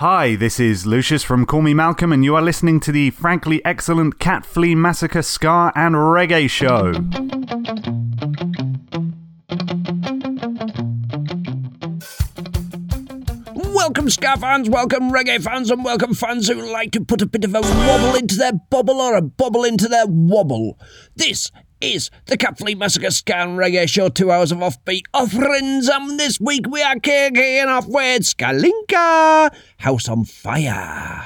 Hi, this is Lucius from Call Me Malcolm, and you are listening to the frankly excellent Cat Flea Massacre Ska and Reggae Show. Welcome, Ska fans, welcome, reggae fans, and welcome fans who like to put a bit of a wobble into their bobble or a bobble into their wobble. This is the Catflea Massacre Scan Reggae Show, two hours of offbeat offerings. And this week we are kicking off with Skalinka House on Fire.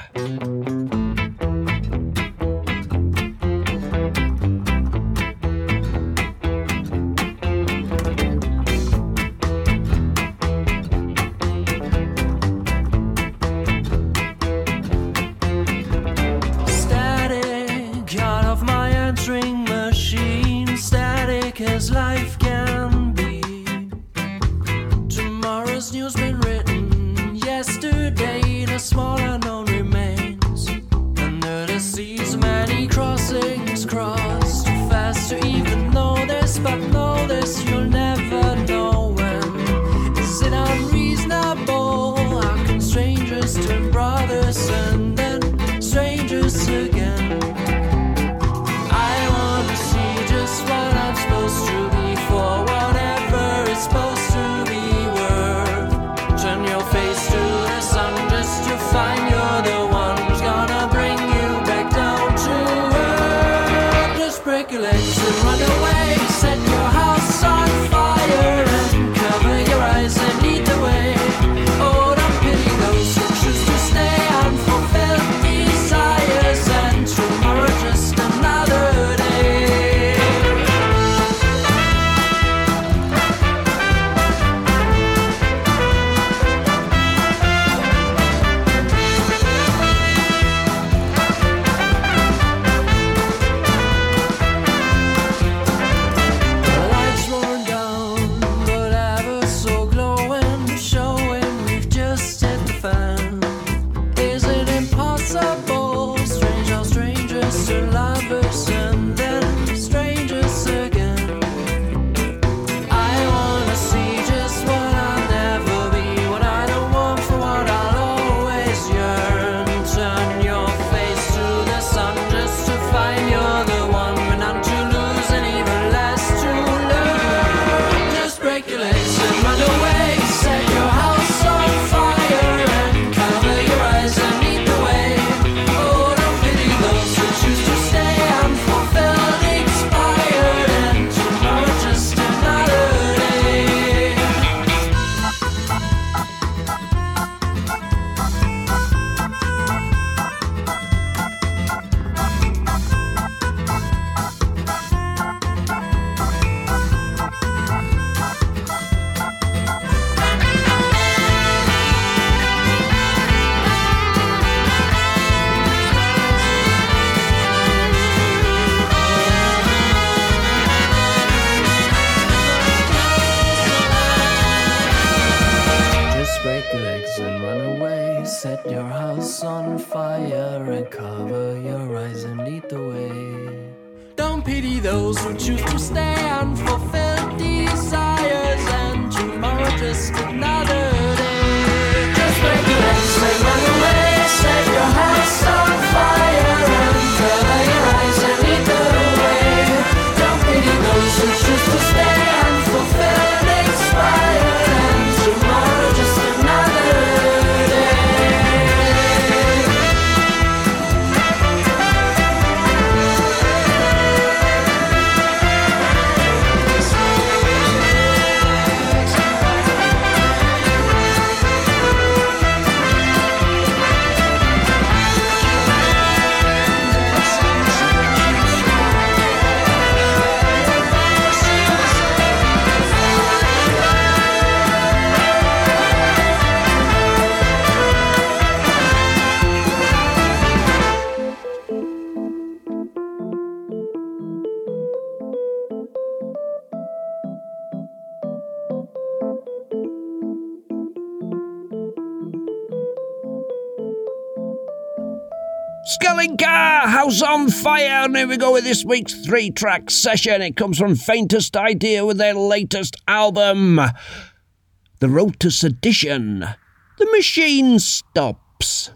but know this you'll never know when. Is it unreasonable? How can strangers turn brothers and then strangers again? Here we go with this week's three track session. It comes from Faintest Idea with their latest album, The Road to Sedition. The Machine Stops.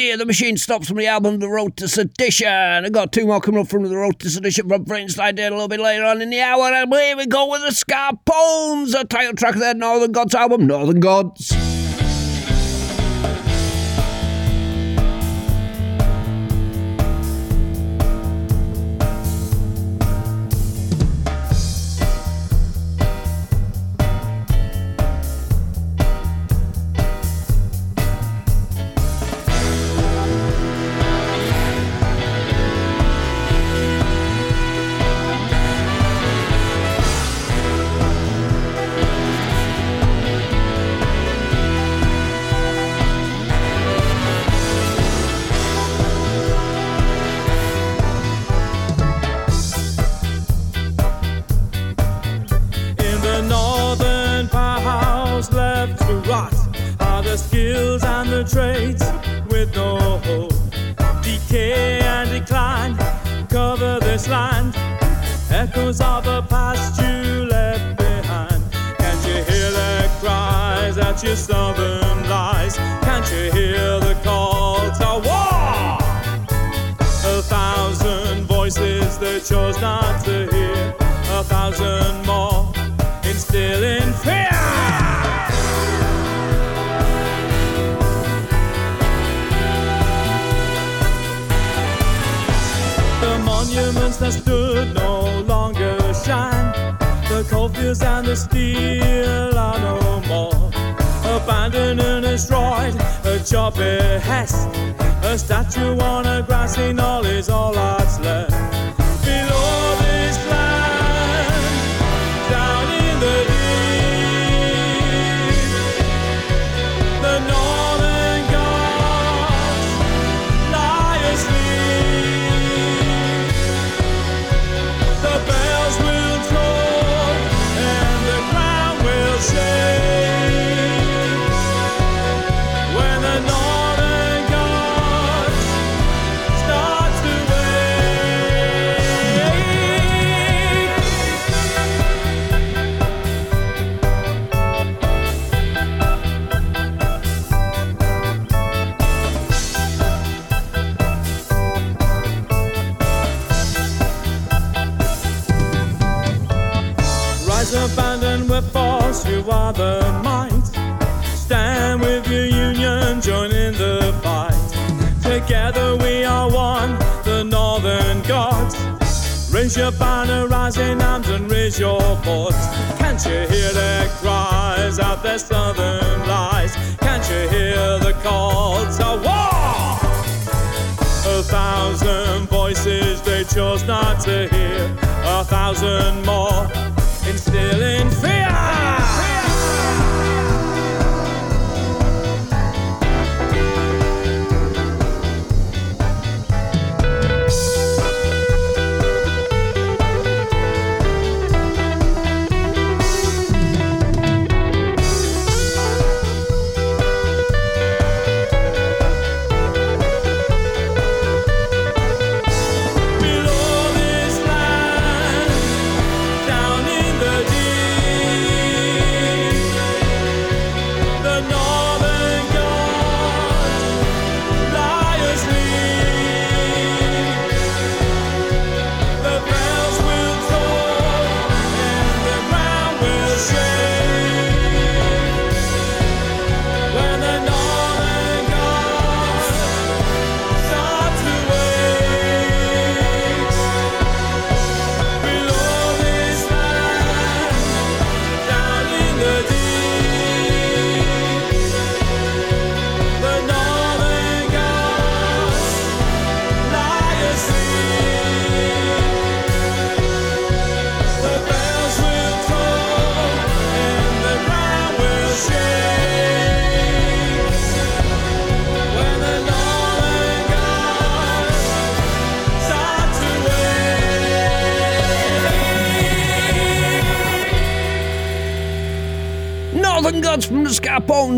The Machine Stops from the album The Road to Sedition. I've got two more coming up from The Road to Sedition from French Slide a little bit later on in the hour. And here we go with the Skabones, the title track of their Northern Gods album, Northern Gods.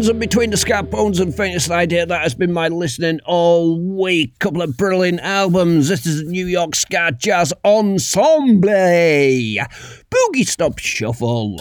Bones and Between the Skabones and Faintest Idea. That has been my listening all week. Couple of brilliant albums. This is New York Ska Jazz Ensemble. Boogie Stop Shuffle.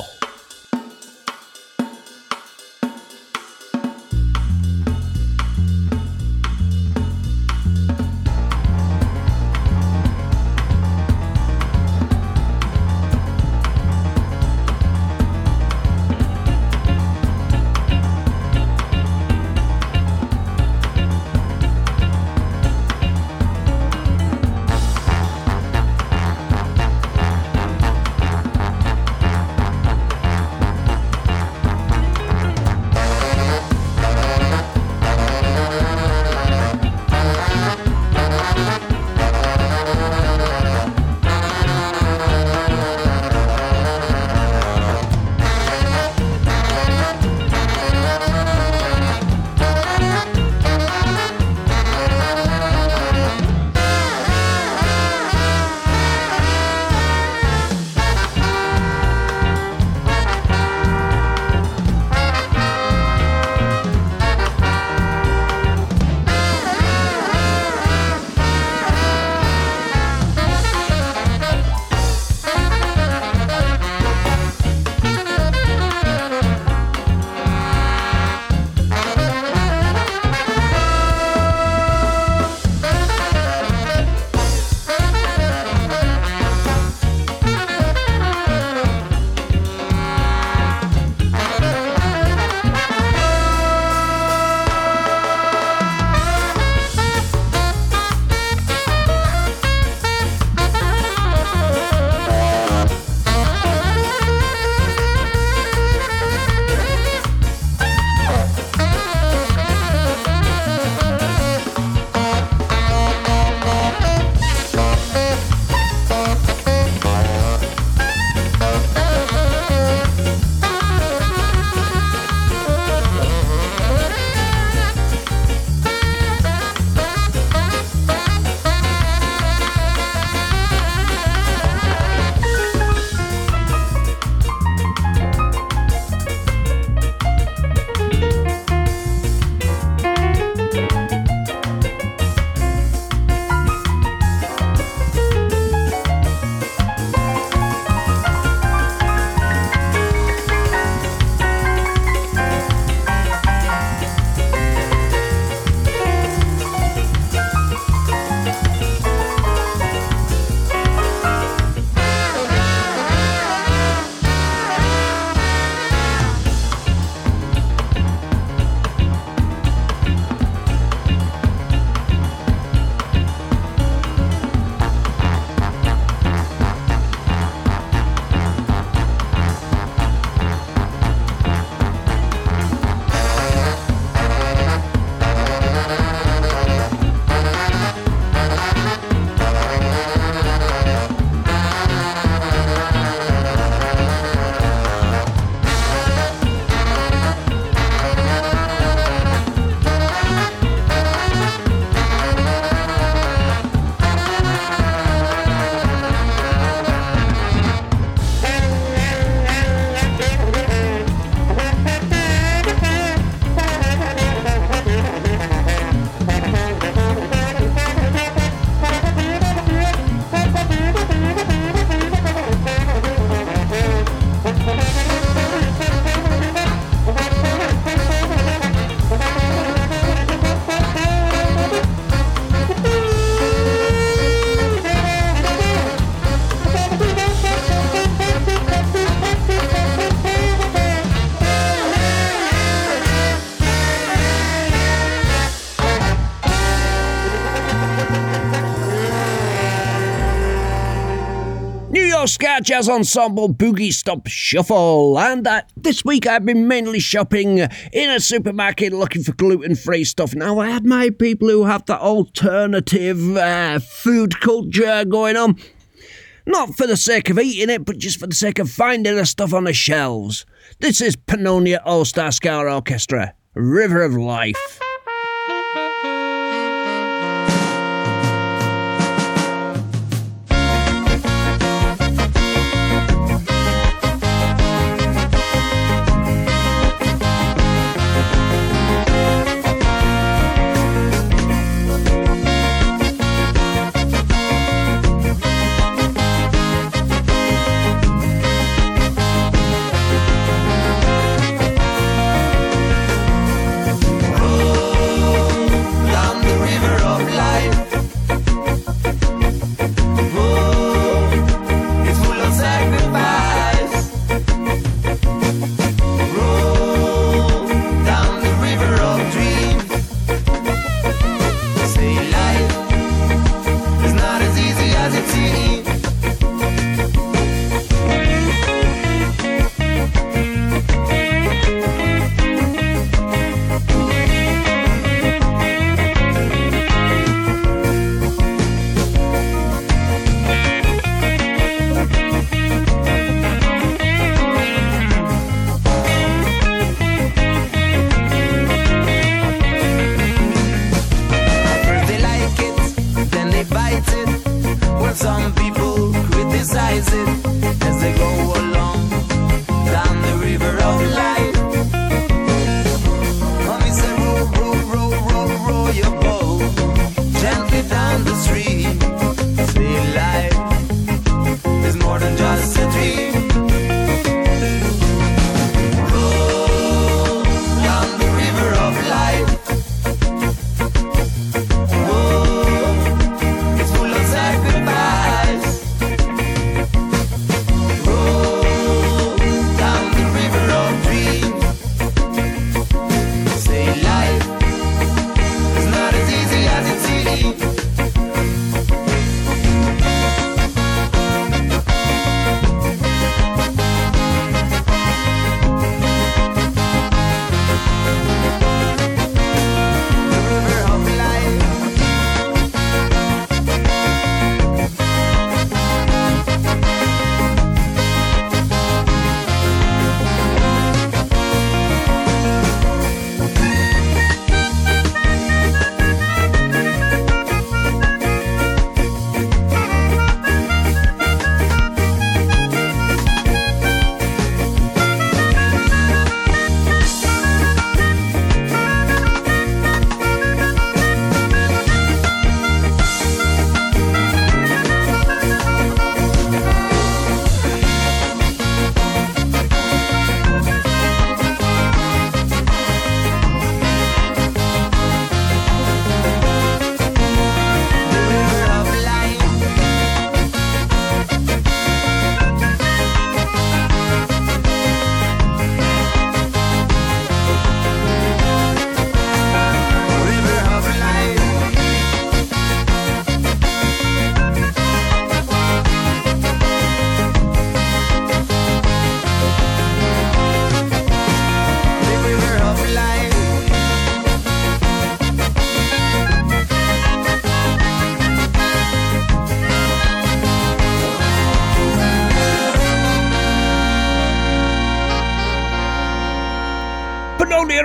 Ska Jazz Ensemble Boogie Stop Shuffle. And uh, this week I've been mainly shopping in a supermarket looking for gluten free stuff. Now, I admire people who have that alternative uh, food culture going on. Not for the sake of eating it, but just for the sake of finding the stuff on the shelves. This is Pannonia All Star Ska Orchestra, River of Life.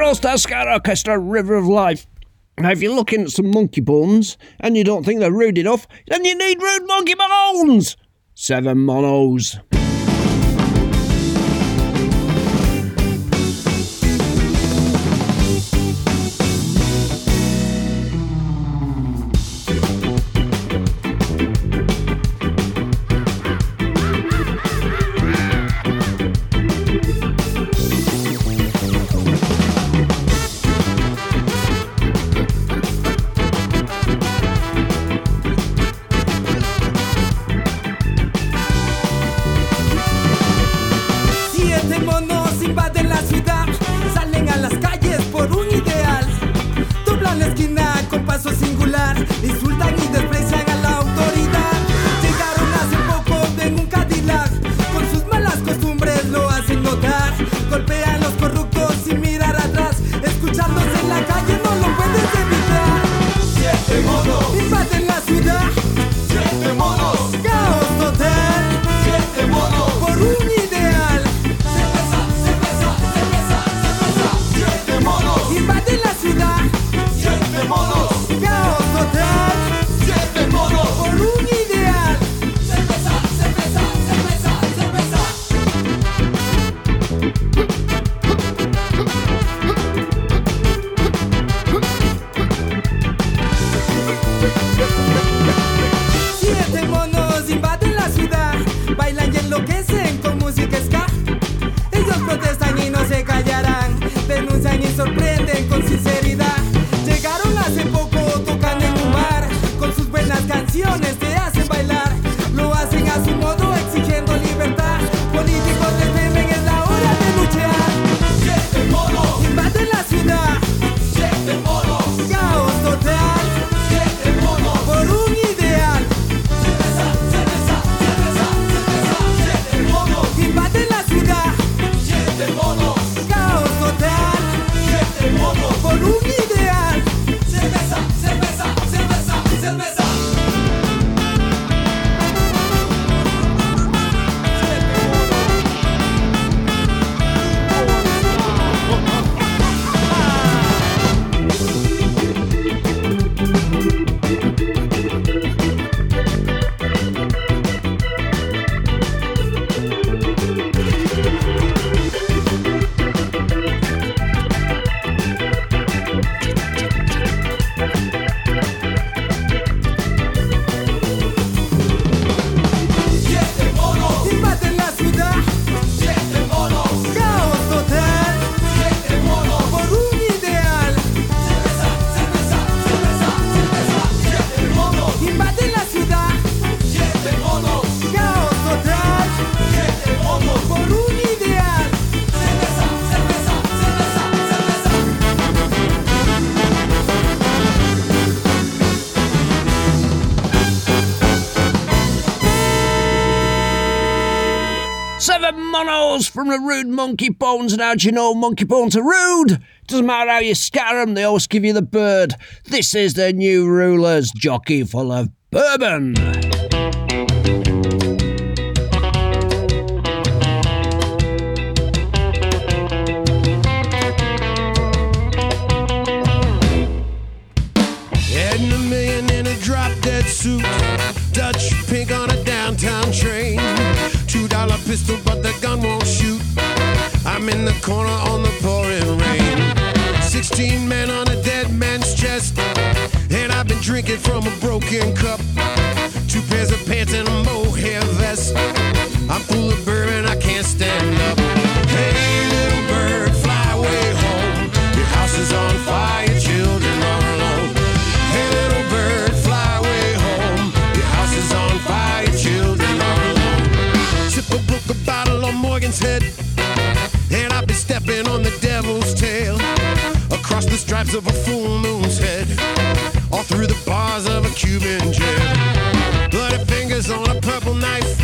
Pannonia All Star Ska Orchestra, River of Life. Now, if you're looking at some monkey bones and you don't think they're rude enough, then you need rude monkey bones! Seven monos. From the Rude Monkey Bones. And how do you know Monkey Bones are rude? Doesn't matter how you scatter them, they always give you the bird. This is the new ruler's jockey full of bourbon. Heading a million in a drop dead suit. Dutch pink on a downtown train. Two dollar pistol, but the corner on the pouring rain. Sixteen men on a dead man's chest. And I've been drinking from a broken cup. Cuban jail. Bloody fingers on a purple knife.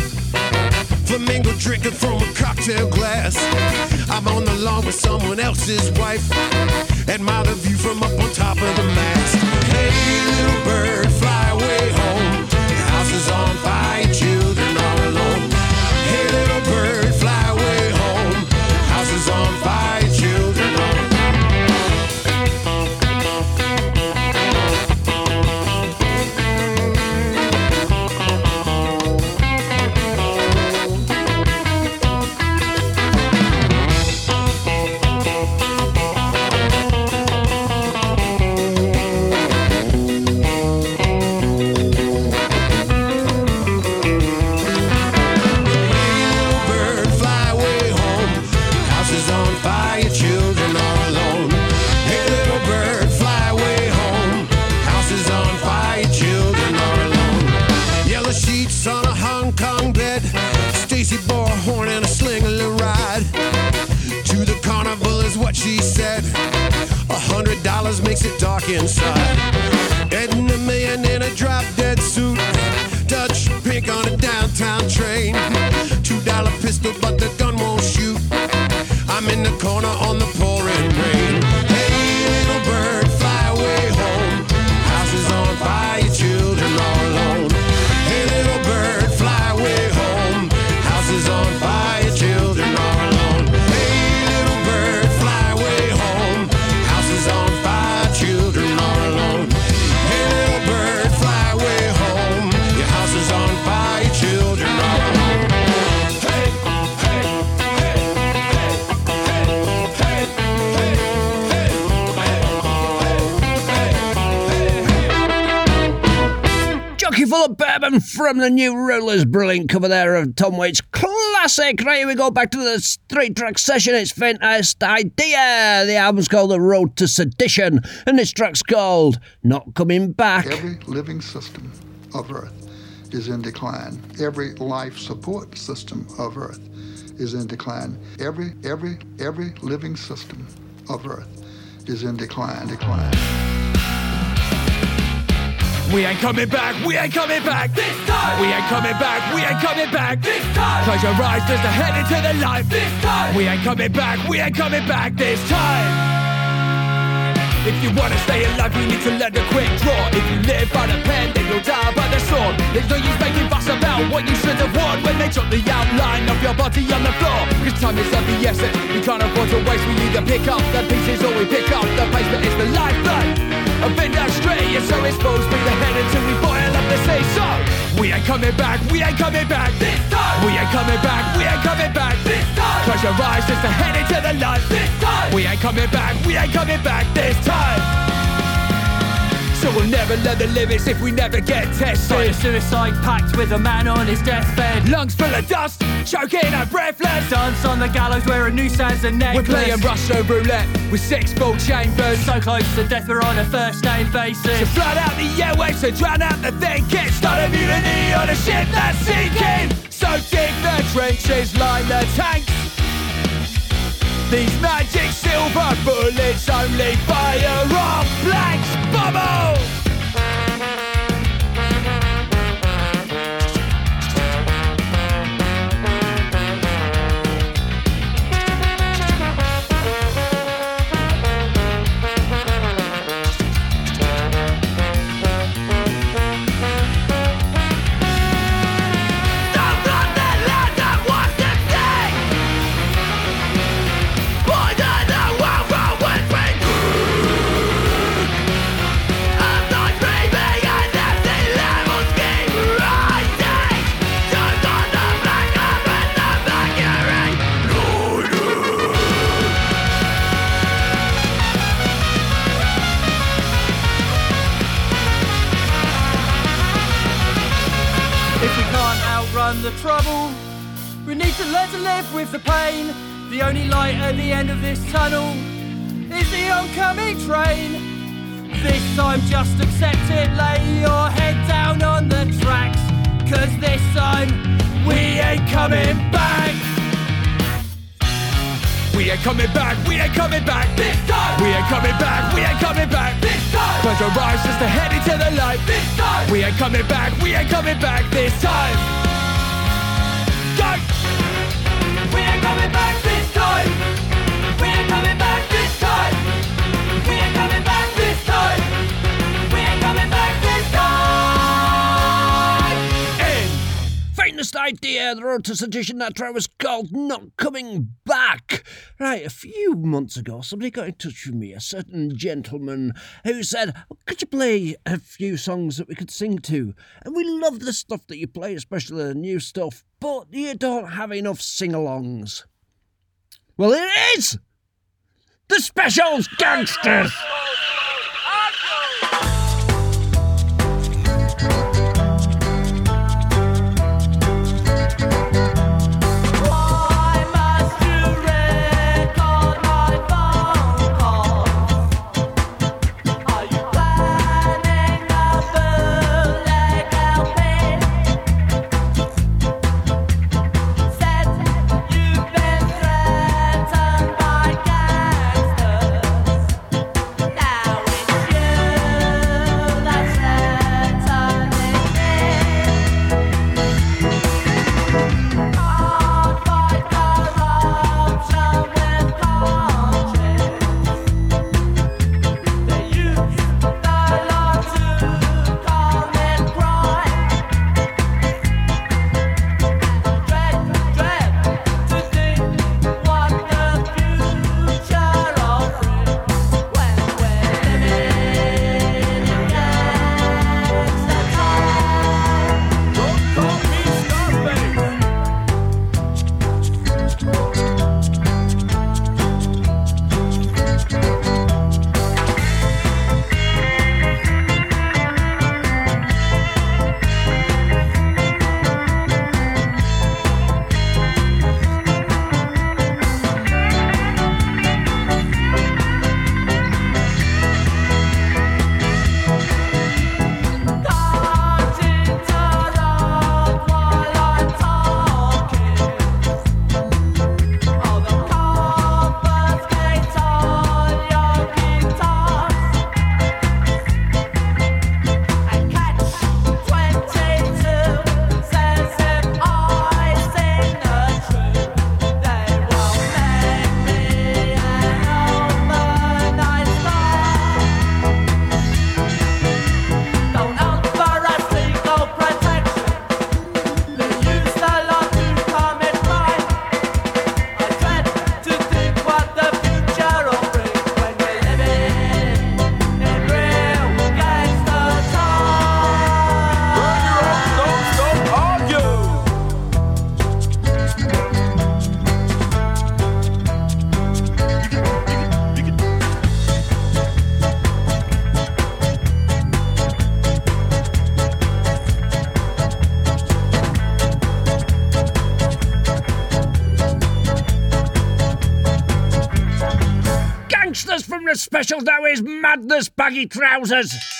Flamingo drinking from a cocktail glass. I'm on the lawn with someone else's wife. Admire the view from up on top of the mast. Hey, little bird, dollars makes it dark inside. Heading a million in a drop dead suit. Dutch pink on a downtown train. From the new Rulers. Brilliant cover there of Tom Waits' classic. Right, here we go back to the straight track session. It's Fantastic Idea. The album's called The Road to Sedition, and this track's called Not Coming Back. Every living system of Earth is in decline. Every life support system of Earth is in decline. Every every every living system of Earth is in decline. Decline. We ain't coming back, we ain't coming back this time. We ain't coming back, we ain't coming back this time. Close your eyes, just to head into the light this time. We ain't coming back, we ain't coming back this time. If you wanna stay alive, you need to learn the quick draw. If you live by the pen, then you'll die by the sword. There's no use making fuss about what you should have worn when they drop the outline of your body on the floor. Cause time is of the essence. We can't afford to waste. We either pick up the pieces or we pick up the pace, but it's the lifeblood of industry. And so it's supposed to be the head until we boil up the sea. So we ain't coming back, we ain't coming back this time. We ain't coming back, we ain't coming back this time. Close your eyes just to head into the light this time. We ain't coming back, we ain't coming back this time. So we'll never learn the lyrics if we never get tested. A suicide pact with a man on his deathbed. Lungs full of dust, choking and breathless. Dance on the gallows where a noose has a necklace. We're playing Russian roulette with six full chambers. So close to death, we're on a first name basis. To flood out the airwaves, to drown out the thinking. Start a mutiny on a ship that's sinking. So dig the trenches, line the tanks. These magic silver bullets only fire off blanks normal. Bubble! trouble. We need to learn to live with the pain. The only light at the end of this tunnel is the oncoming train. This time just accept it, lay your head down on the tracks. Cause this time we ain't coming back. We ain't coming back, we ain't coming back this time. We ain't coming back, we ain't coming back this time. Close your eyes just to head into the light this time. We ain't coming back, we ain't coming back this time. Faintest idea, the road to sedition that track was called Not Coming Back. Right, a few months ago, somebody got in touch with me, a certain gentleman, who said, Could you play a few songs that we could sing to? And we love the stuff that you play, especially the new stuff, but you don't have enough sing alongs. Well, it is! The Specials Gangsters! Specials now is Madness Baggy Trousers!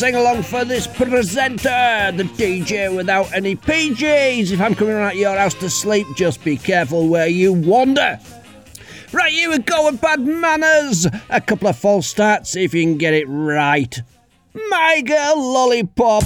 Classic sing-along for this presenter, the DJ without any PGs. If I'm coming around your house to sleep, just be careful where you wander. Right, here we go with bad manners. A couple of false starts, see if you can get it right. My girl lollipop.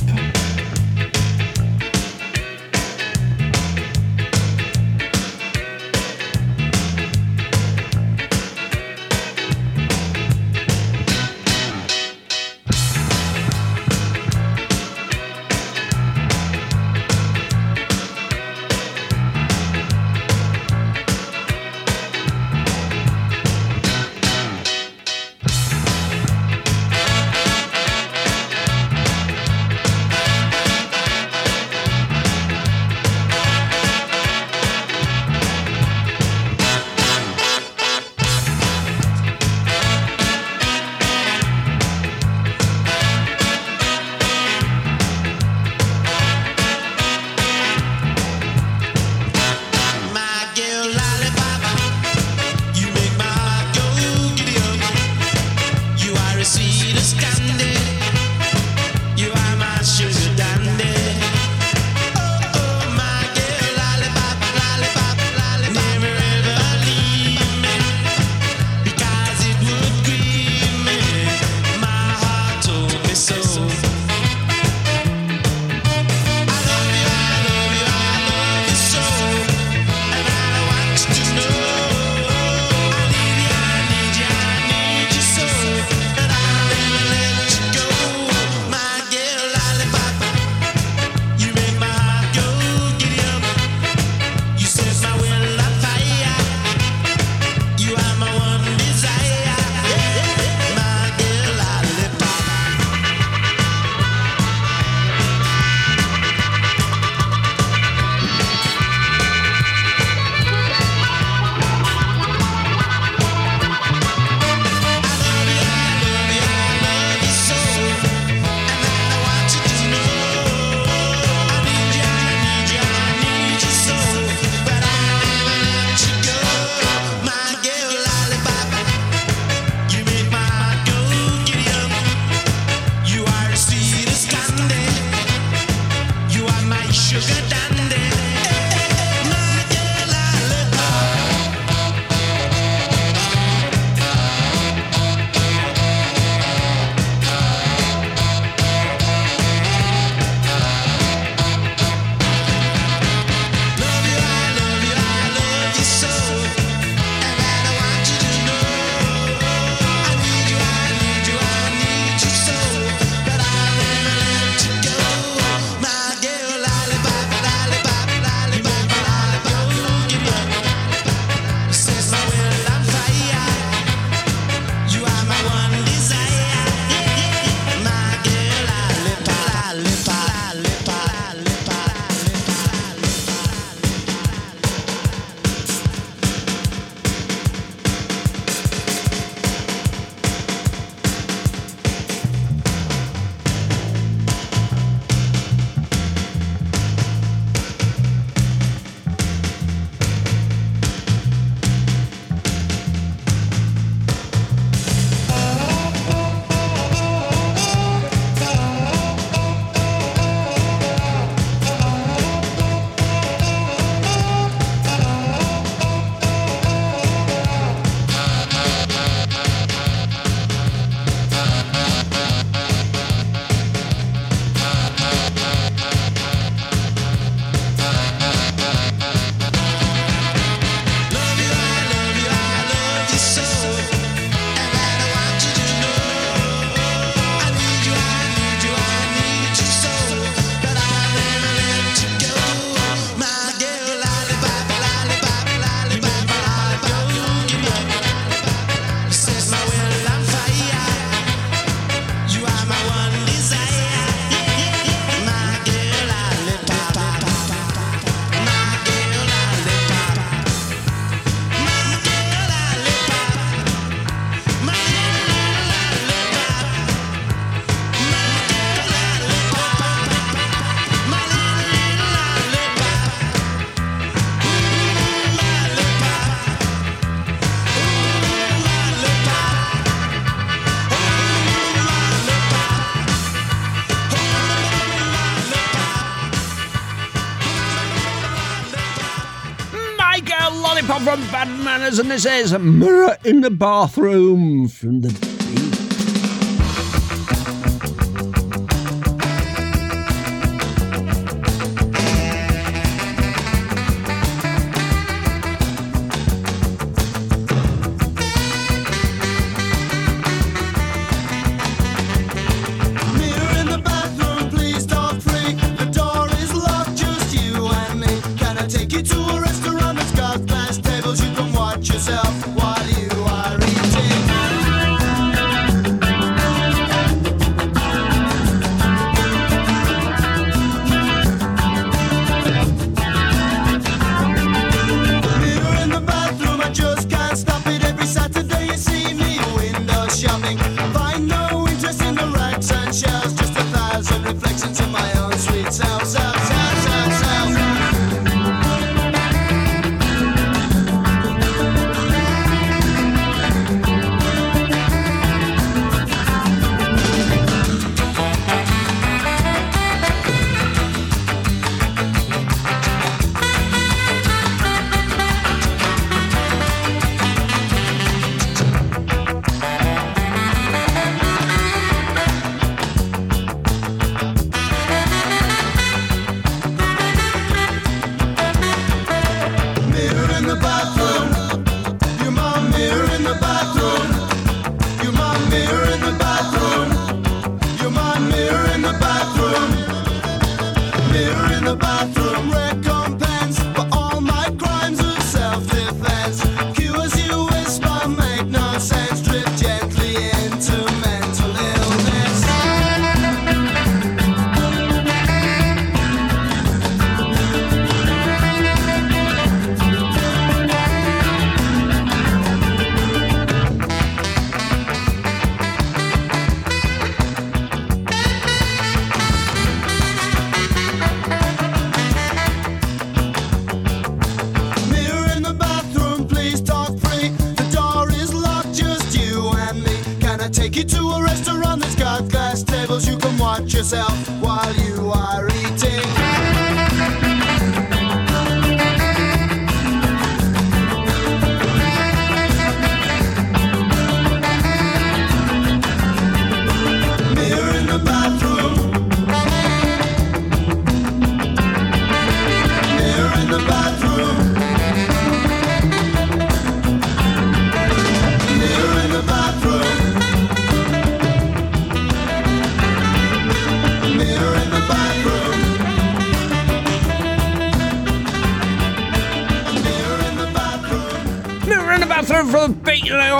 Manners, and this is a Mirror in the Bathroom from the Mirror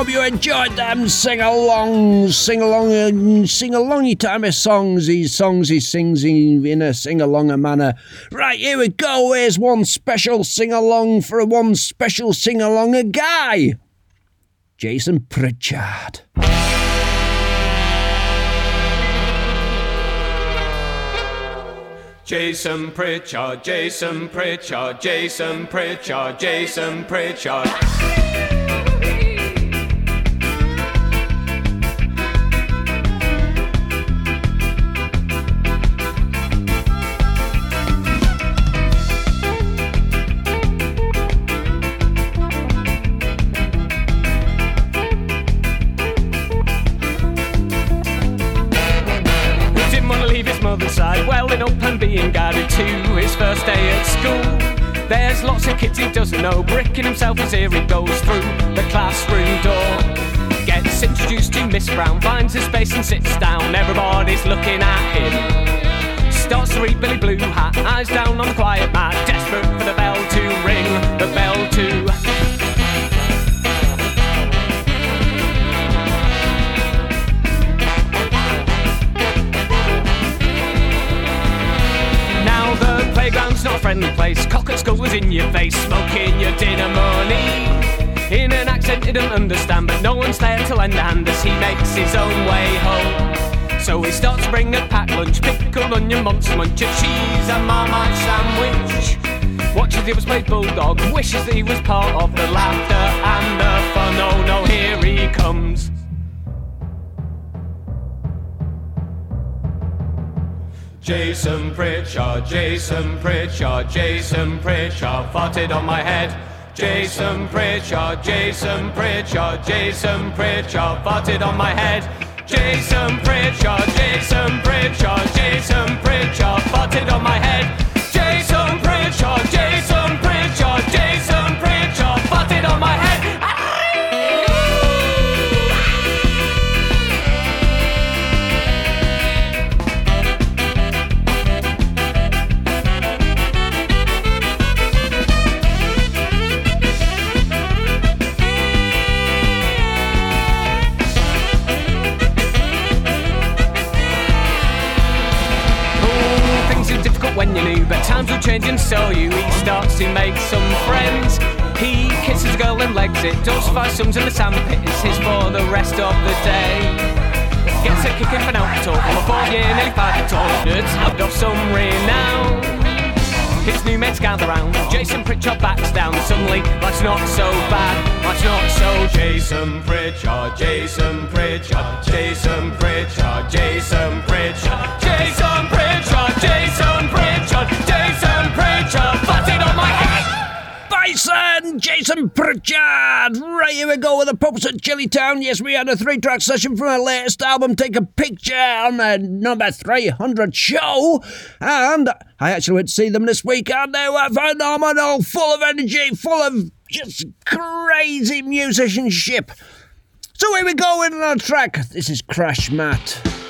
hope you enjoyed them sing along, sing along, and um, sing alongy time of songs. These songs he sings in, a sing along manner. Right, here we go. Here's one special sing along for a one special sing along a guy. Jason Pritchard. Jason Pritchard, Jason Pritchard, Jason Pritchard, Jason Pritchard. Mother's side? Welling up and being guided to his first day at school. There's lots of kids he doesn't know, bricking himself as here he goes through the classroom door. Gets introduced to Miss Brown, finds his space and sits down. Everybody's looking at him. Starts to read Billy Blue Hat, eyes down on the quiet mat, desperate for the bell to ring, the bell to. Playground's not a friendly place. Cock and skull was in your face, smoking your dinner money. In an accent he didn't understand, but no one's there to lend a hand as he makes his own way home. So he starts to bring a packed lunch, pickled onion, monster munch, a cheese and marmite sandwich. Watches the others play bulldog, wishes that he was part of the laughter and the fun. Oh no, here he comes. Jason Pritchard, Jason Pritchard, Jason Pritchard farted on my head. Jason Pritchard, Jason Pritchard, Jason Pritchard, farted on my head. Jason Pritchard, Jason Pritchard, Jason Pritchard, farted on my head. Jason Pritchard, times will change and so you. He starts to make some friends. He kisses a girl and legs it. Does five sums in the sandpit. It's his for the rest of the day. Gets a kick in for now talk. I'm four year, nearly five at all. Nerds out of some renown. His new mates gather round. Jason Pritchard backs down. Suddenly, life's not so bad. Life's not so. Jason Pritchard, Jason Pritchard, Jason Pritchard, Jason Pritchard, Jason Pritchard, Jason Pritchard, Jason Bison, Jason Pritchard. Right, here we go with the Pups at Chillytown. Yes, we had a three track session from our latest album, Take a Picture, on the number 300 show. And I actually went to see them this week, and they were phenomenal, full of energy, full of just crazy musicianship. So here we go with another track. This is Crash Mat.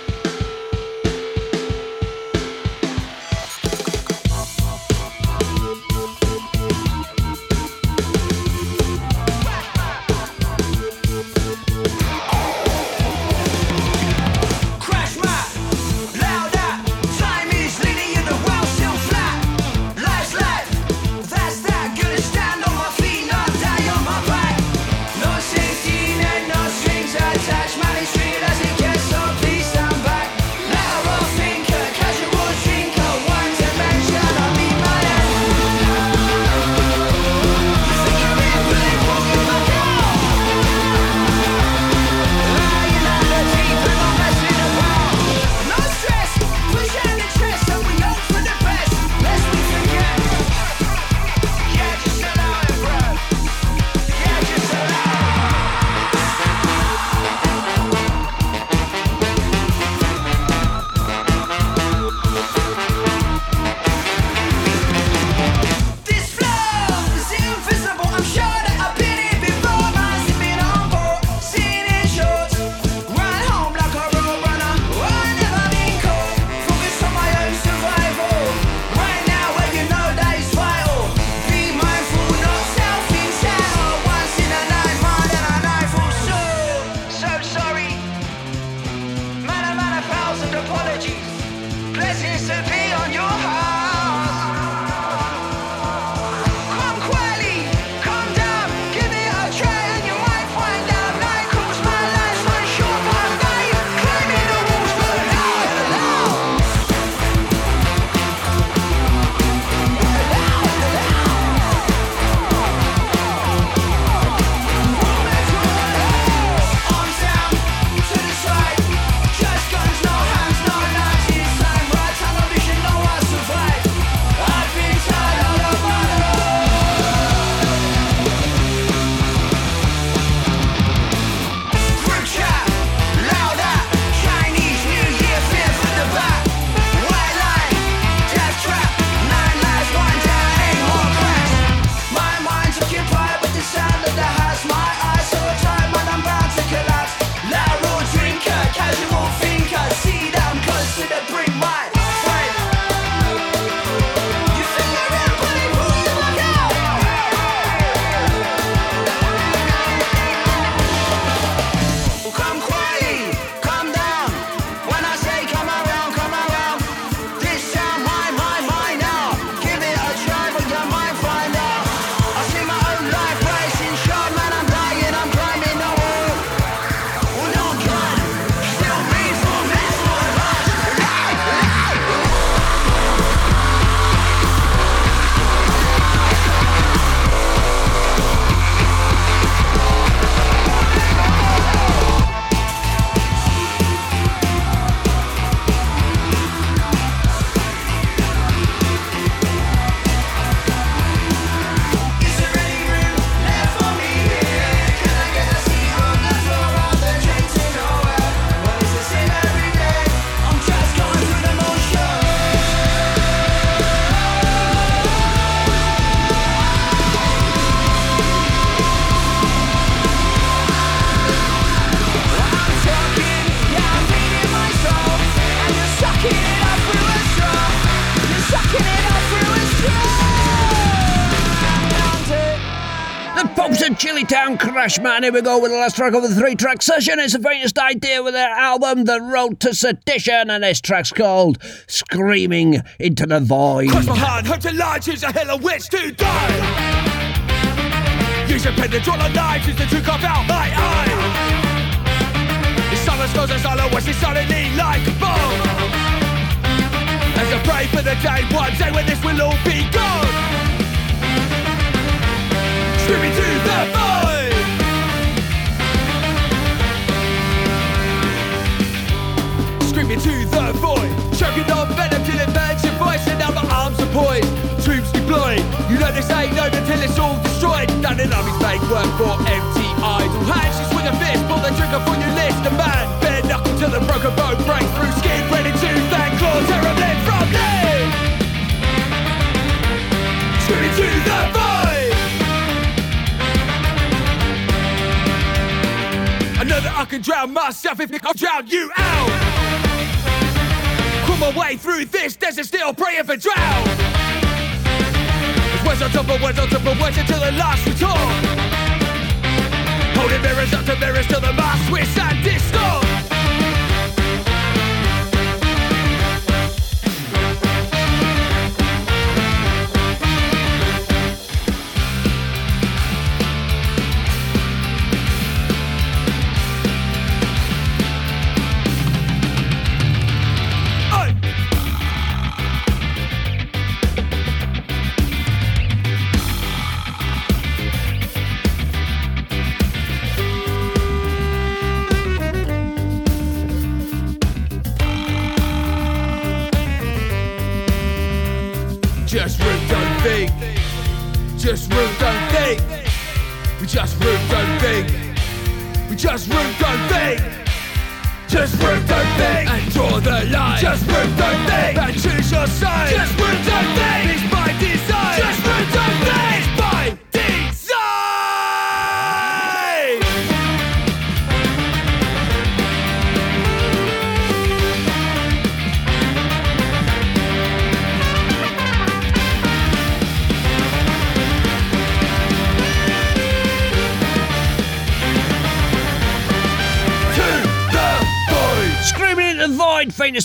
Crash Man. Here we go with the last track of the three track session. It's the faintest idea with their album, The Road to Sedition, and this track's called Screaming into the Void. Cross my hand, hope to lie, choose a hill on which to die. Use your pen to draw the line, choose the truth carve out my eye. The silence goes as I watch it silently like a bomb. As I pray for the day, one day when this will all be gone. Screaming to the void. Screaming to the void. Choking on venom till it burns your voice and now my arms are poised. Troops deployed. You know this ain't over till it's all destroyed. Done in armies make work for empty idle hands. You swing a fist, pull the trigger for your list. A man, bare knuckle till the broken bone breaks through skin. Ready to thank claw then from me. Screaming to the void. I know that I can drown myself if I drown you out. My way through this desert, still praying for drought. Words on top of words on top of words until the last retort. Holding mirrors up to mirrors till the mask twist and distort.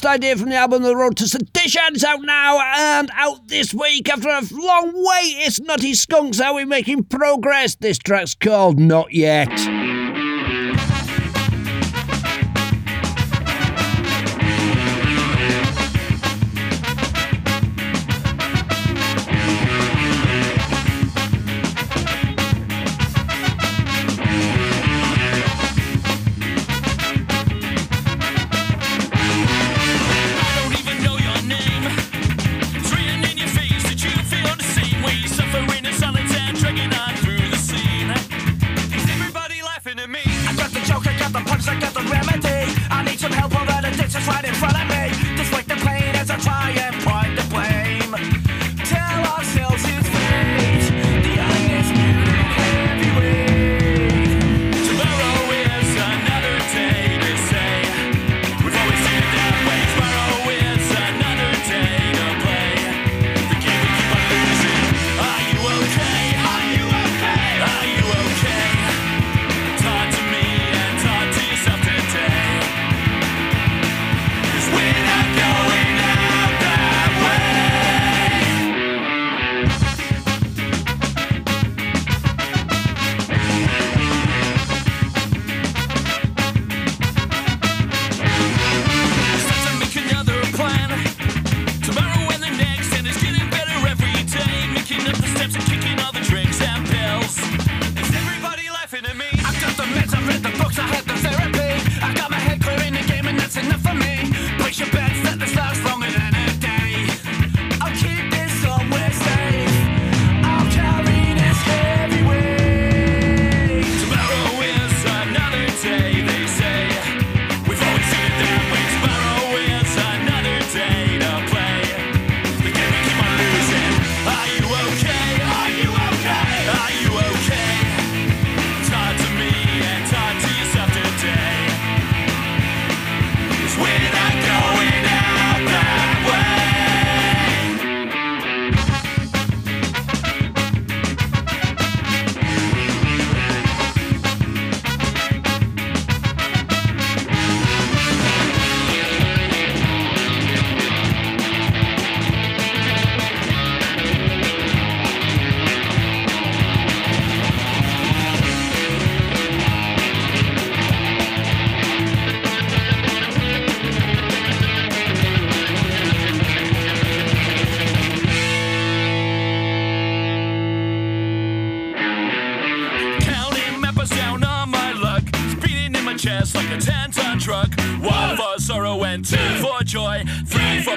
Idea from the album The Road to Sedition. It's out now and out this week after a long wait. It's Nutty Skunks. How we making progress? This track's called Not Yet.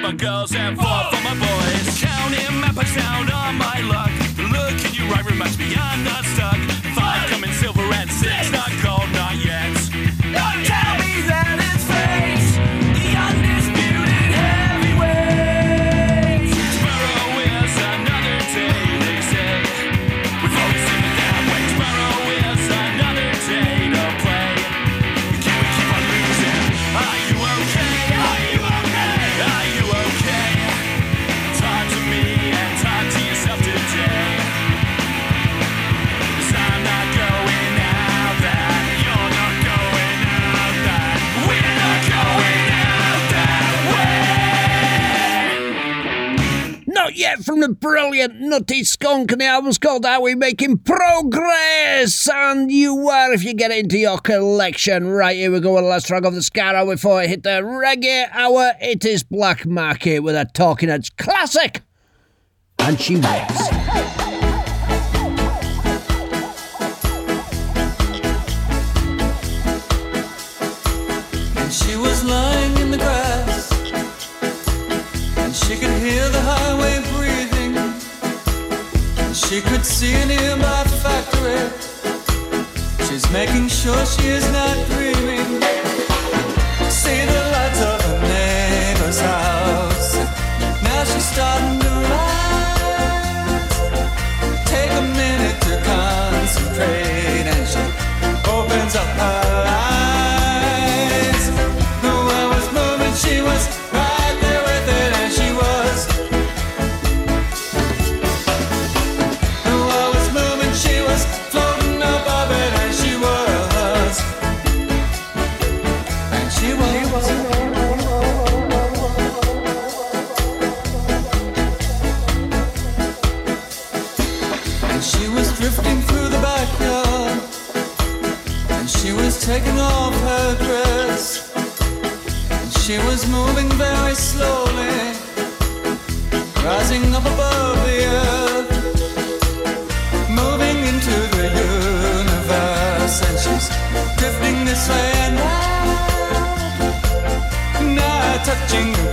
My girls have Nutty Skunk, and the album's called Are We Making Progress? And you were if you get it into your collection. Right, here we go with the last track of the Ska hour before I hit the reggae hour. It is Black Market with a Talking Heads classic. And she wears. And she was lying in the grass She could see a nearby factory. She's making sure she is not dreaming. See the lights of her neighbor's house. Now she's starting to rise. Take a minute to concentrate, and she opens up her eyes. She was moving very slowly, rising up above the earth, moving into the universe, and she's drifting this way and that, now touching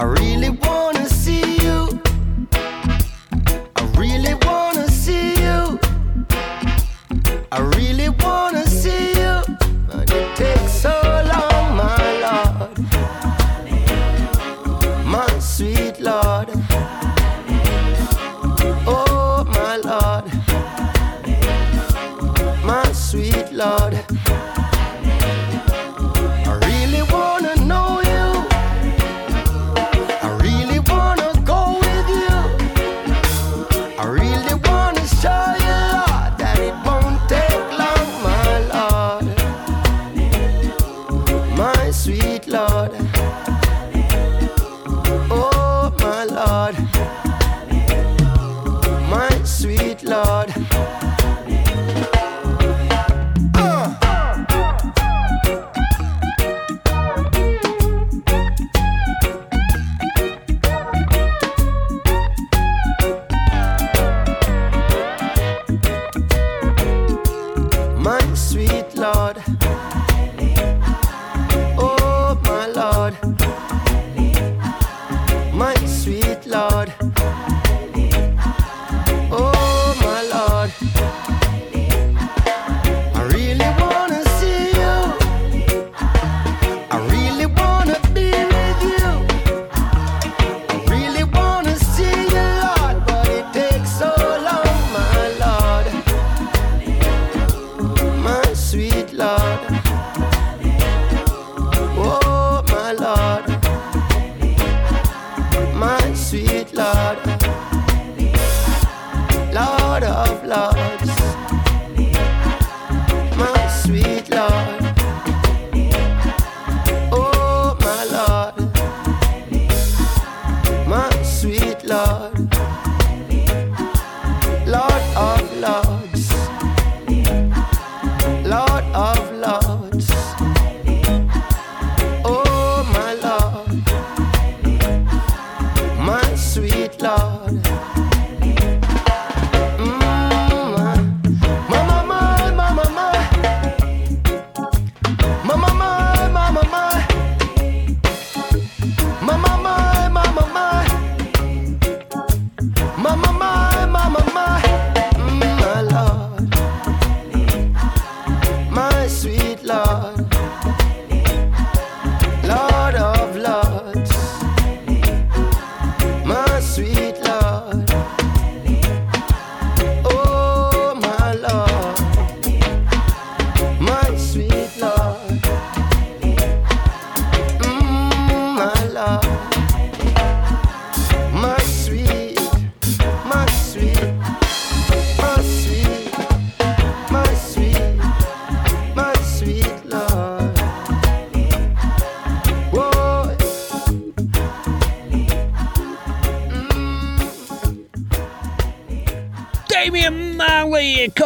I really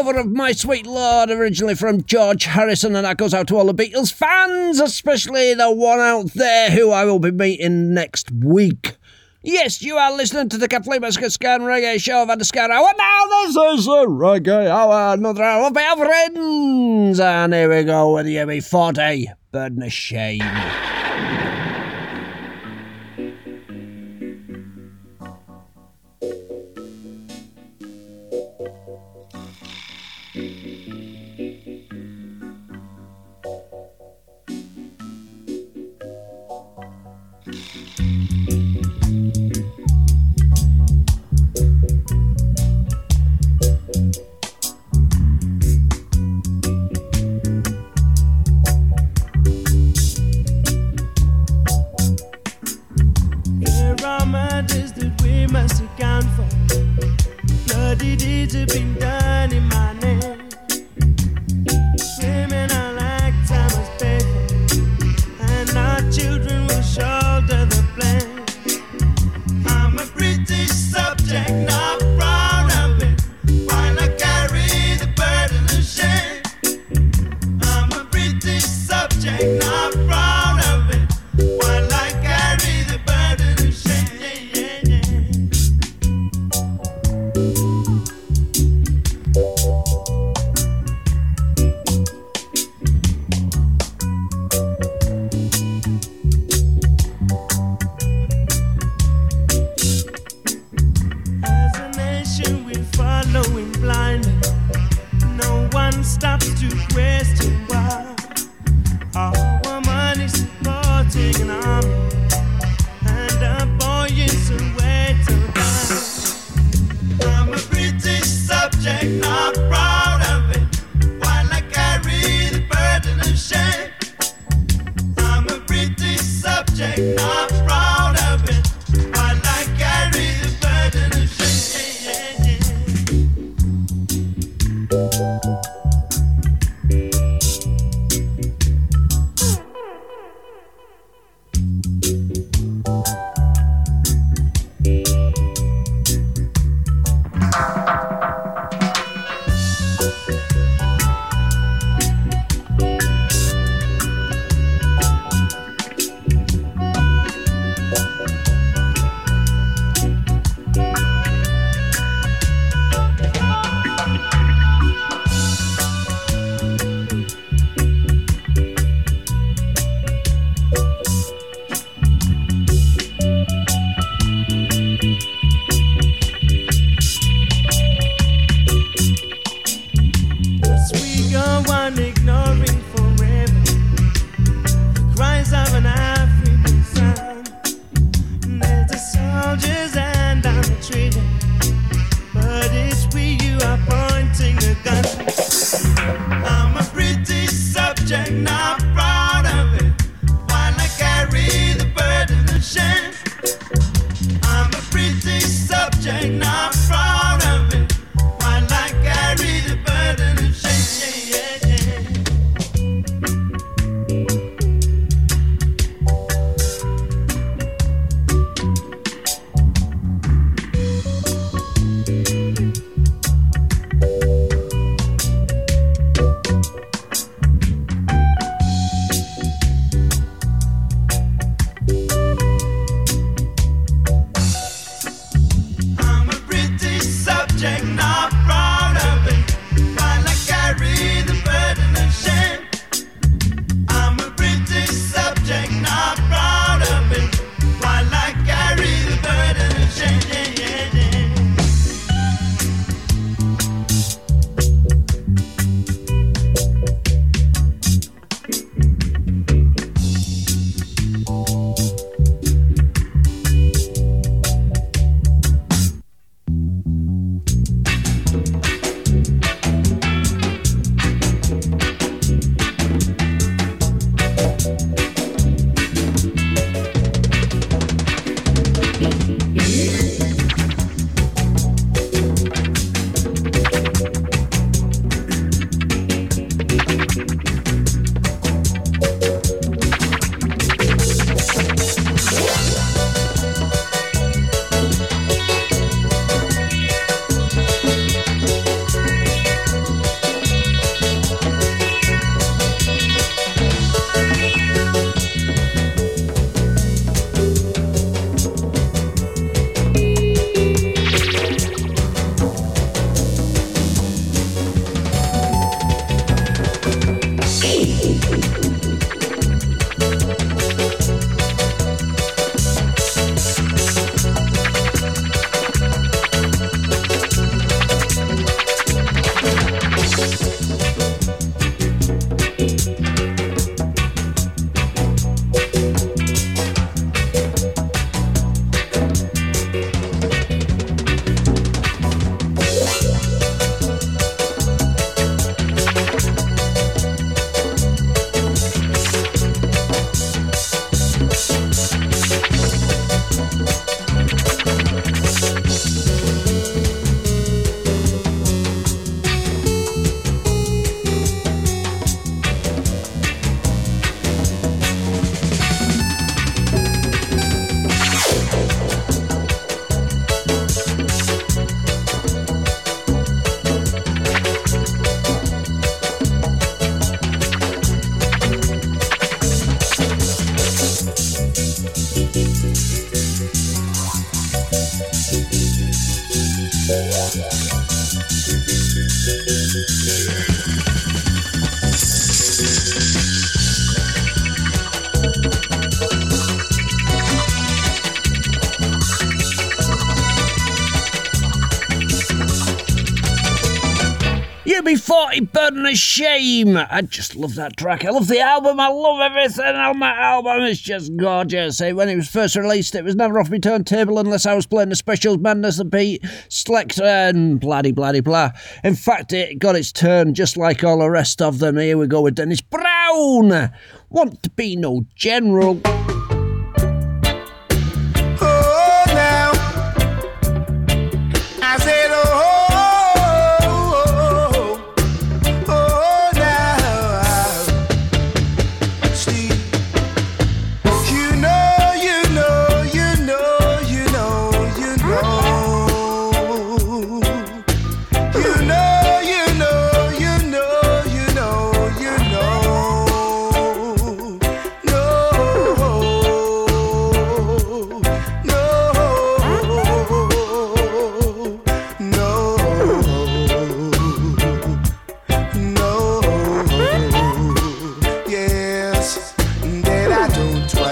cover of My Sweet Lord, originally from George Harrison, and that goes out to all the Beatles fans, especially the one out there who I will be meeting next week. Yes, you are listening to the Catflea scan Reggae Show of Underscore Hour. Now, this is the Reggae Hour, another hour of our friends. And here we go with the UB40, Burden of Shame. a burden of shame. I just love that track. I love the album. I love everything oh, on that album. It's just gorgeous. When it was first released, it was never off my turntable unless I was playing the specials madness, the beat, select, and bloody, bloody, blah. In fact, it got its turn just like all the rest of them. Here we go with Dennis Brown. Want to be no general.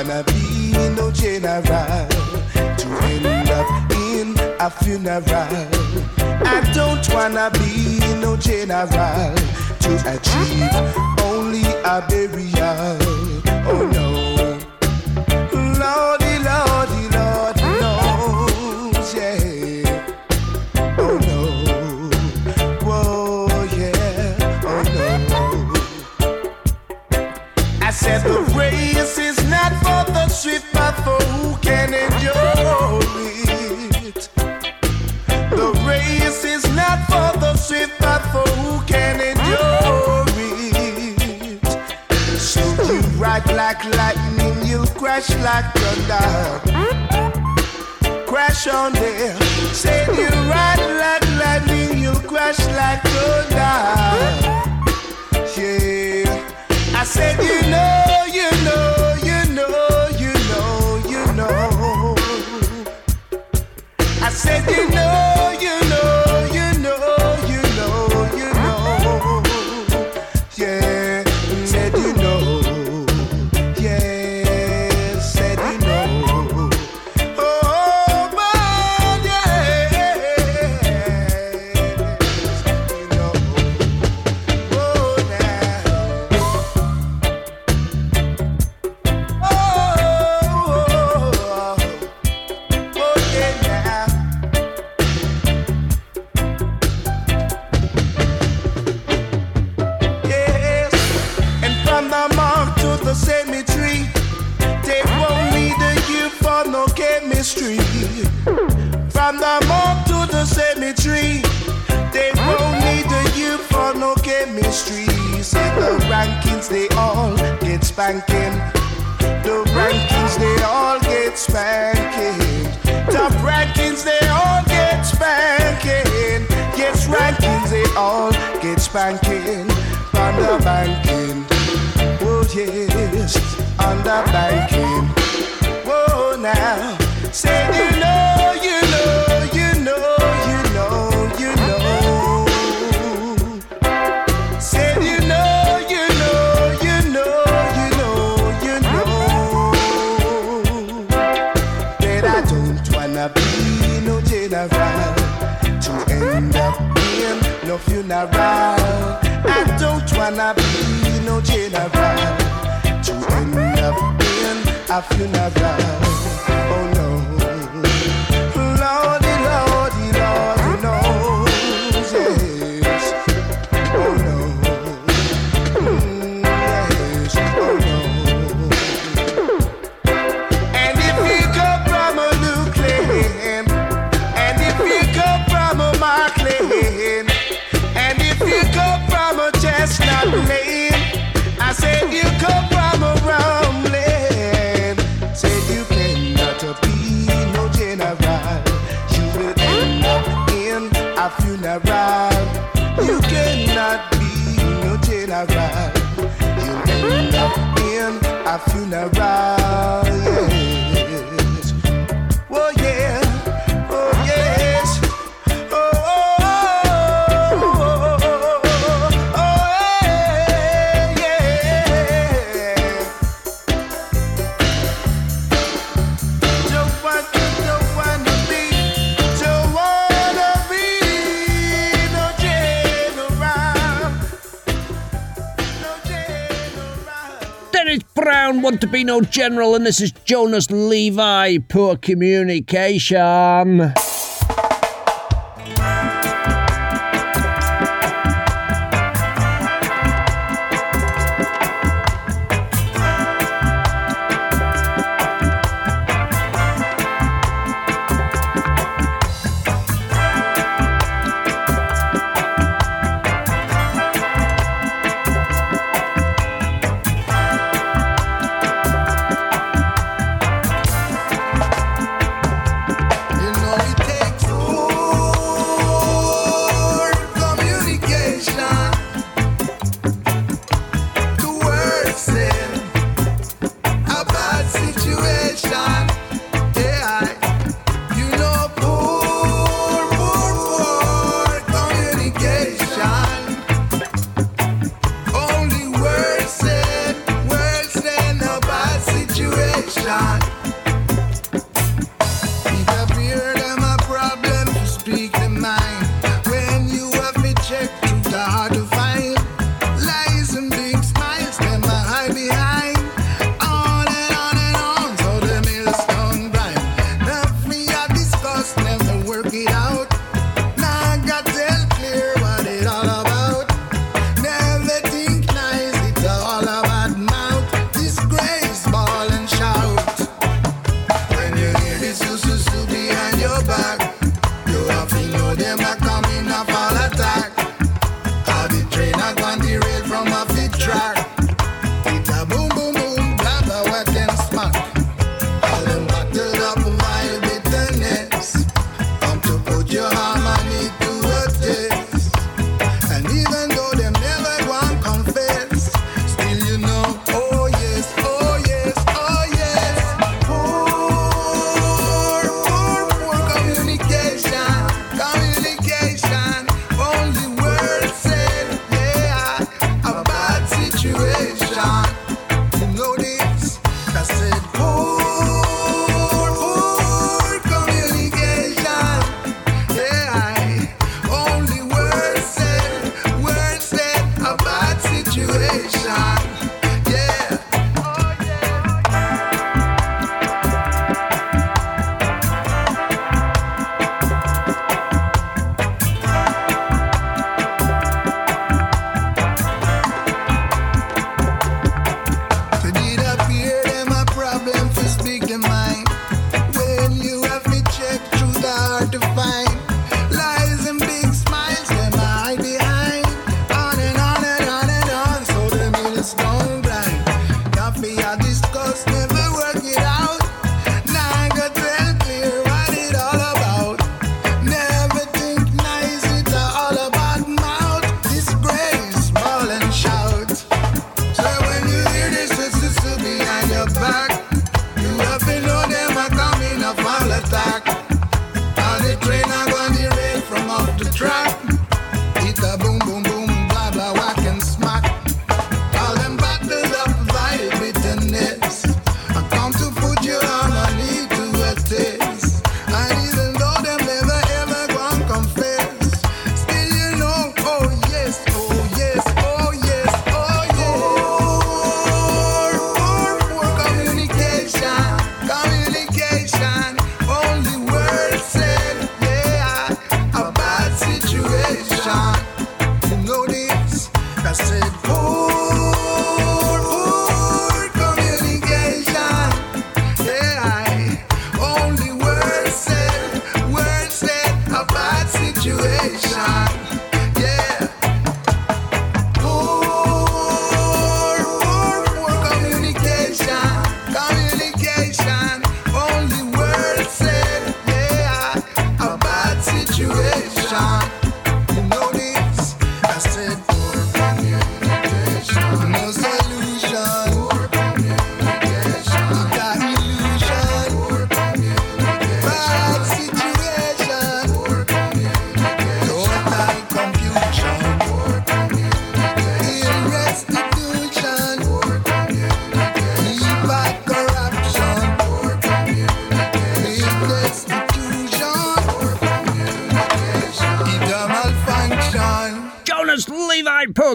wanna be no general to end up in a funeral. I don't wanna be no general to achieve only a burial. Oh no. Lordy, Lordy, Lord knows, yeah. Oh no. Whoa, yeah. Oh no. I said like lightning, you crash like thunder. Crash on there. Said you ride like lightning, you crash like thunder. Yeah. I said you know, you know, you know, you know, you know. I said you know. don't want to be no general, and this is Jonas Levi. Poor communication.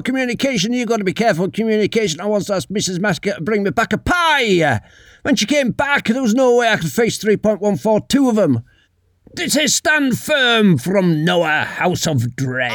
communication. You've got to be careful communication. I once asked Mrs. Masker to bring me back a pie. When she came back, there was no way I could face 3.142 of them. This is Stand Firm from Noah, House of Dread.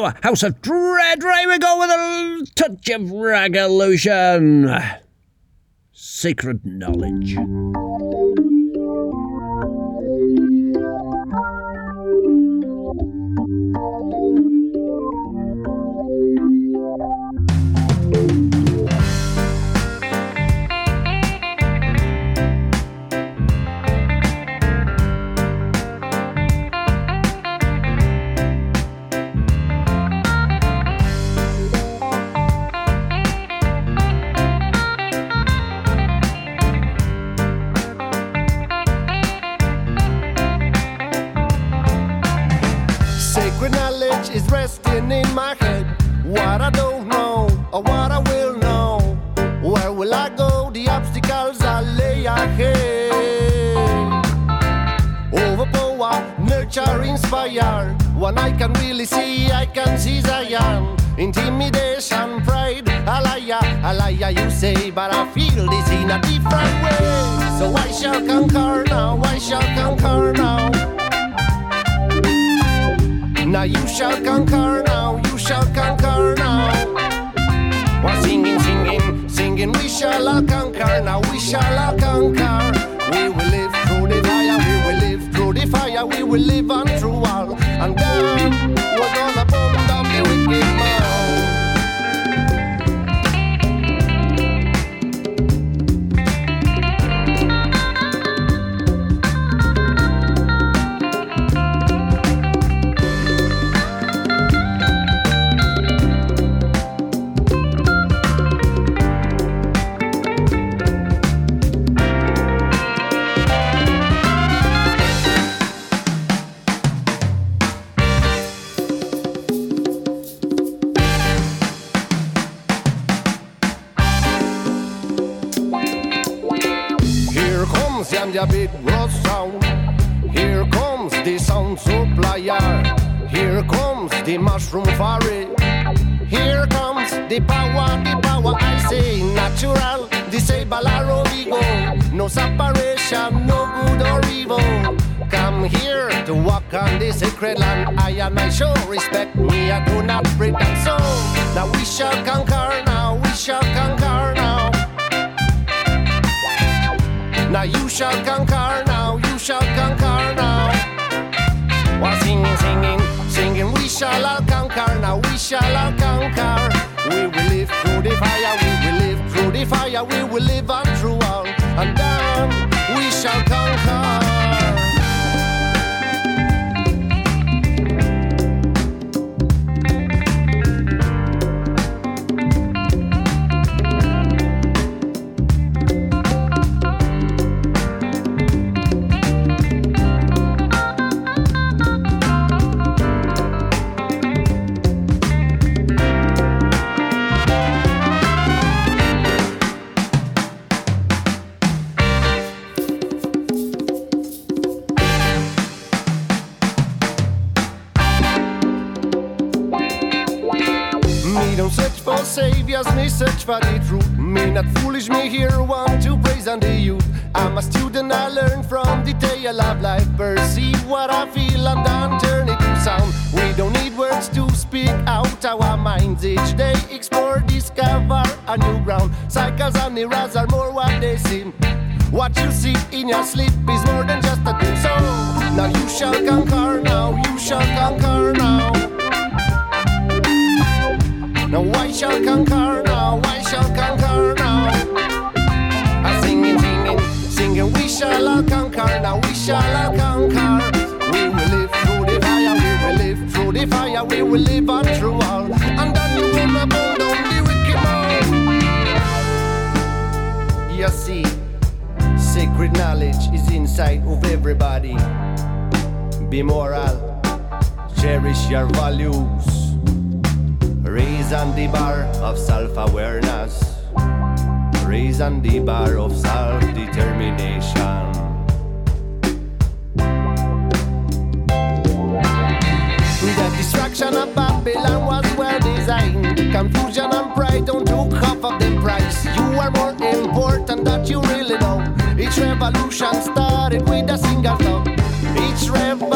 Power, House of Dread. Right, we go with a touch of Ragolution. Sacred Yanja Big Ross sound. Here comes the sound supplier. Here comes the mushroom fairy. Here comes the power, the power I say natural. Disable our ego. No separation, no good or evil. Come here to walk on the sacred land. I and I show respect me. I do not pretend so. Now we shall conquer. Now we shall conquer. Now you shall conquer, now you shall conquer now. While singing, singing, singing, we shall all conquer, now we shall all conquer. We will live through the fire, we will live through the fire, we will live on saviors, me search for the truth. Me not foolish, me here want to praise on the youth. I'm a student, I learn from the tale of life. Perceive what I feel and then turn it to sound. We don't need words to speak out our minds each day. Explore, discover a new ground. Cycles and errors are more what they seem. What you see in your sleep is more than just a dream. So now you shall conquer, now you shall conquer now. Now I shall conquer now, I shall conquer now. I'm singing, singing, singing, we shall all conquer now, we shall all conquer. We will live through the fire, we will live through the fire, we will live on through all. And then you will not burn down the wicked man. You see, sacred knowledge is inside of everybody. Be moral, cherish your values. Raise on the bar of self awareness. Raise on the bar of self determination. The distraction of Babylon was well designed. Confusion and pride don't took half of the price. You are more important that you really know. Each revolution started with a single thought. Each revolution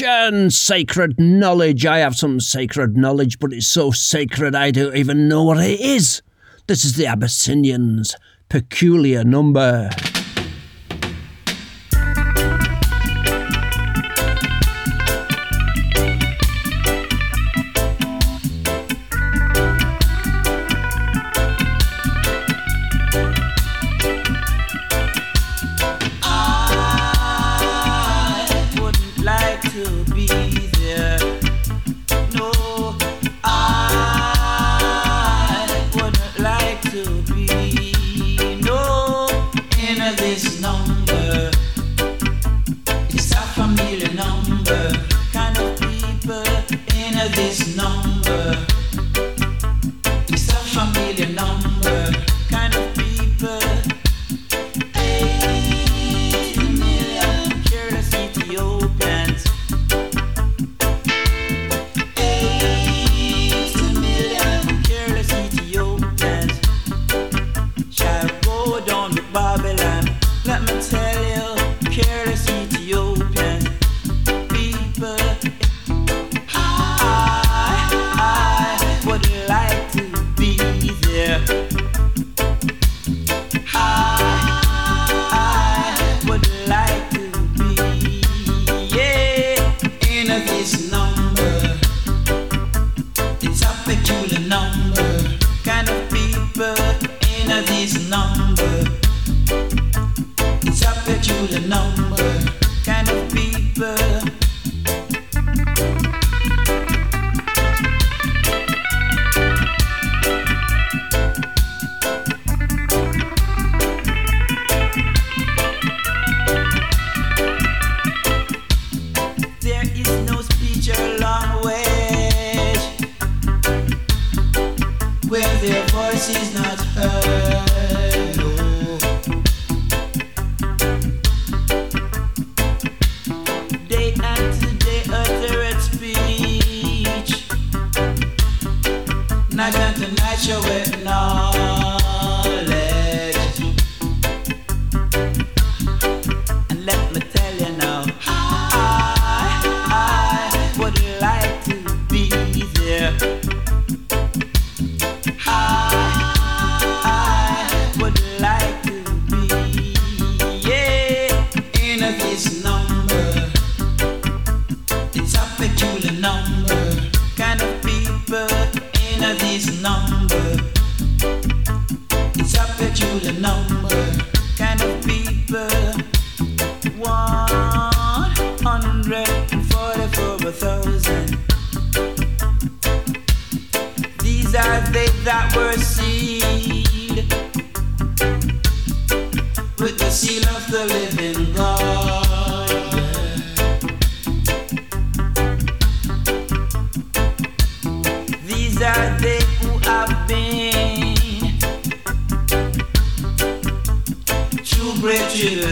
Revelation, sacred knowledge. I have some sacred knowledge, but it's so sacred I don't even know what it is. This is the Abyssinians' peculiar number.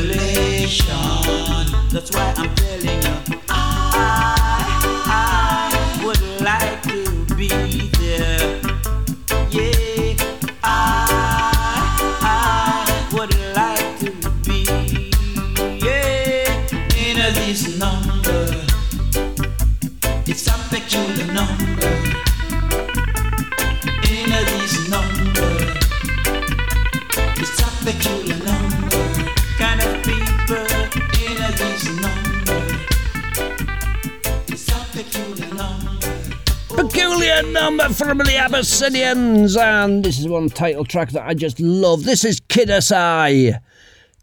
tribulation. That's why I'm telling you. number from the Abyssinians, and this is one title track that I just love. This is Kid SI.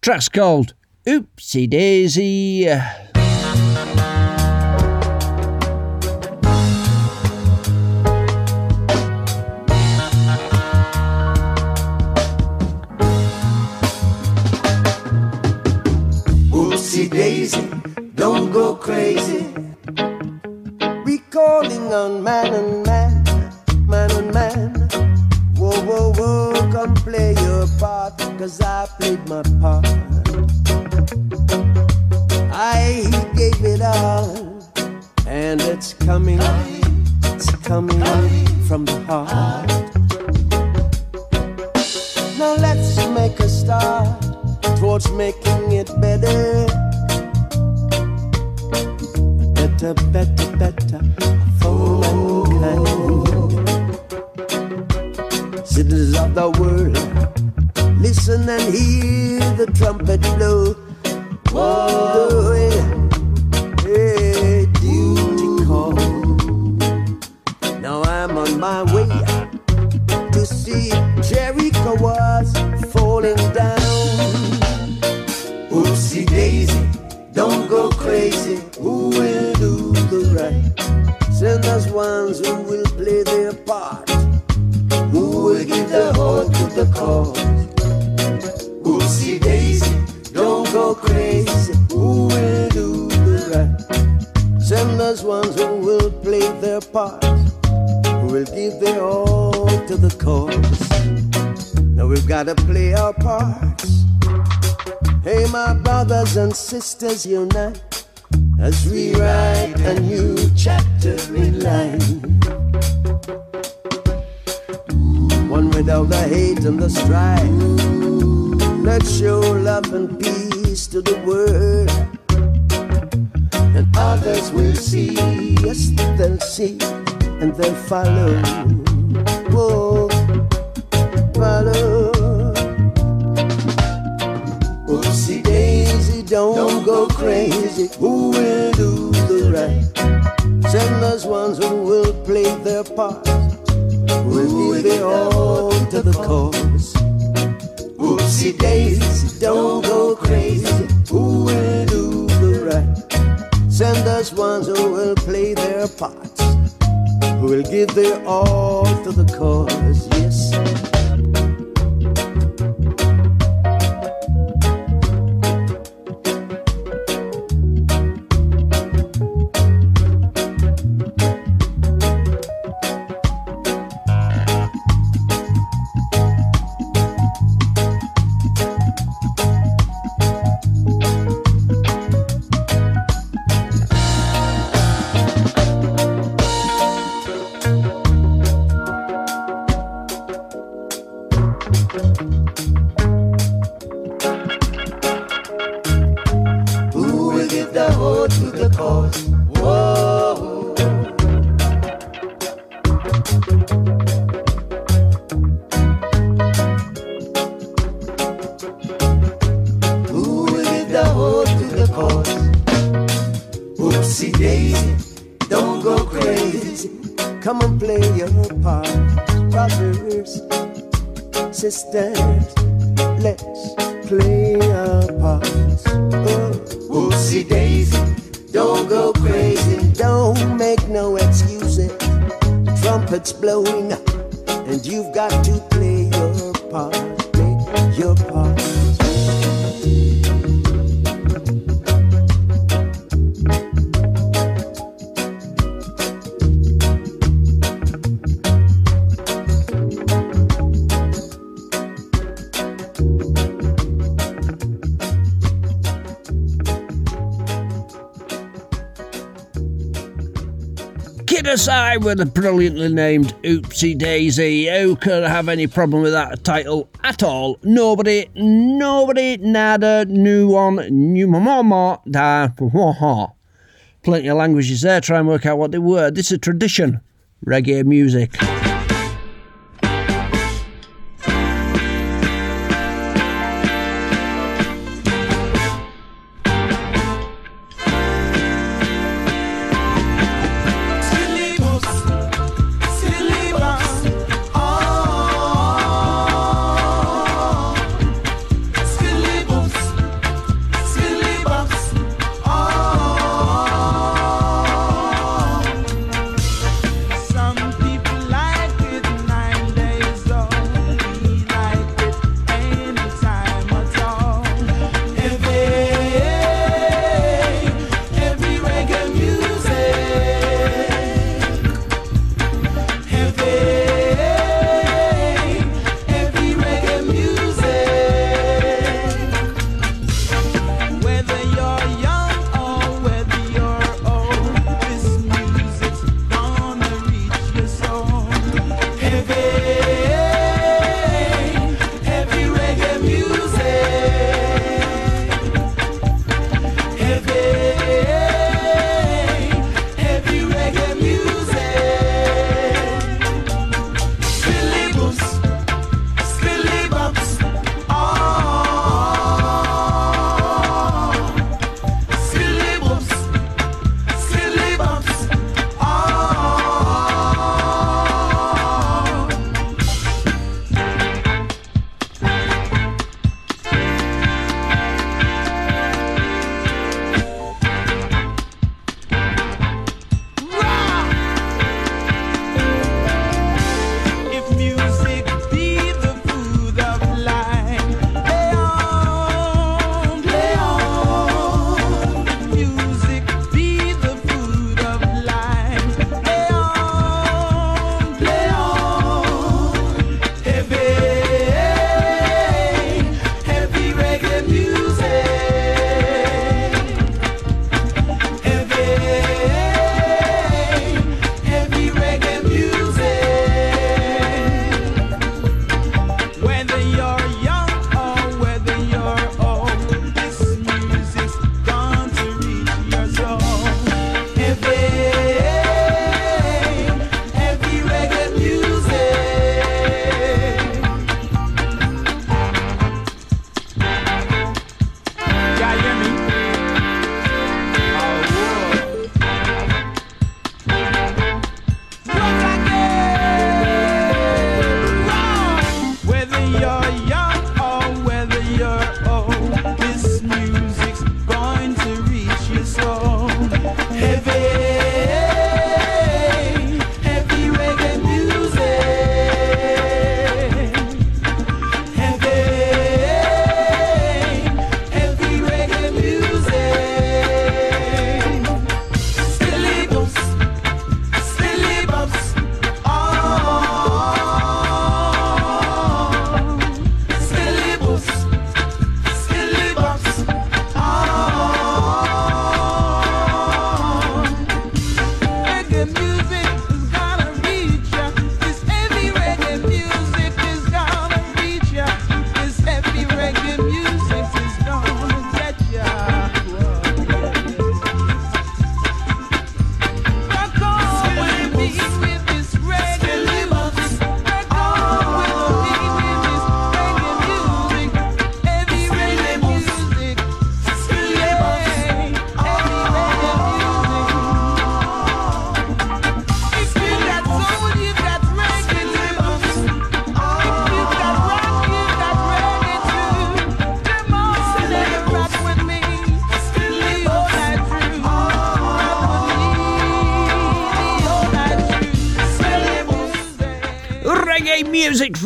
Track's called Oopsie Daisy. Oopsie Daisy, don't go crazy. We calling on man and the brilliantly named Oopsie Daisy. Who could have any problem with that title at all? Nobody, nobody, nada, new one, new mama, da, ha. Plenty of languages there, try and work out what they were. This is tradition, reggae music.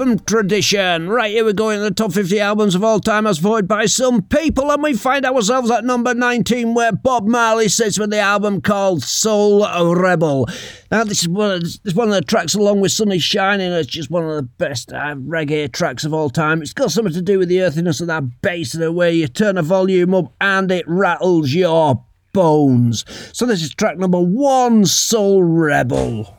From tradition. Right, here we go in the top 50 albums of all time as voted by some people, and we find ourselves at number 19, where Bob Marley sits with the album called Soul Rebel. Now, this is one of, this is one of the tracks along with Sun Is Shining. It's just one of the best uh, reggae tracks of all time. It's got something to do with the earthiness of that bass, and the way you turn the volume up and it rattles your bones. So, this is track number one, Soul Rebel.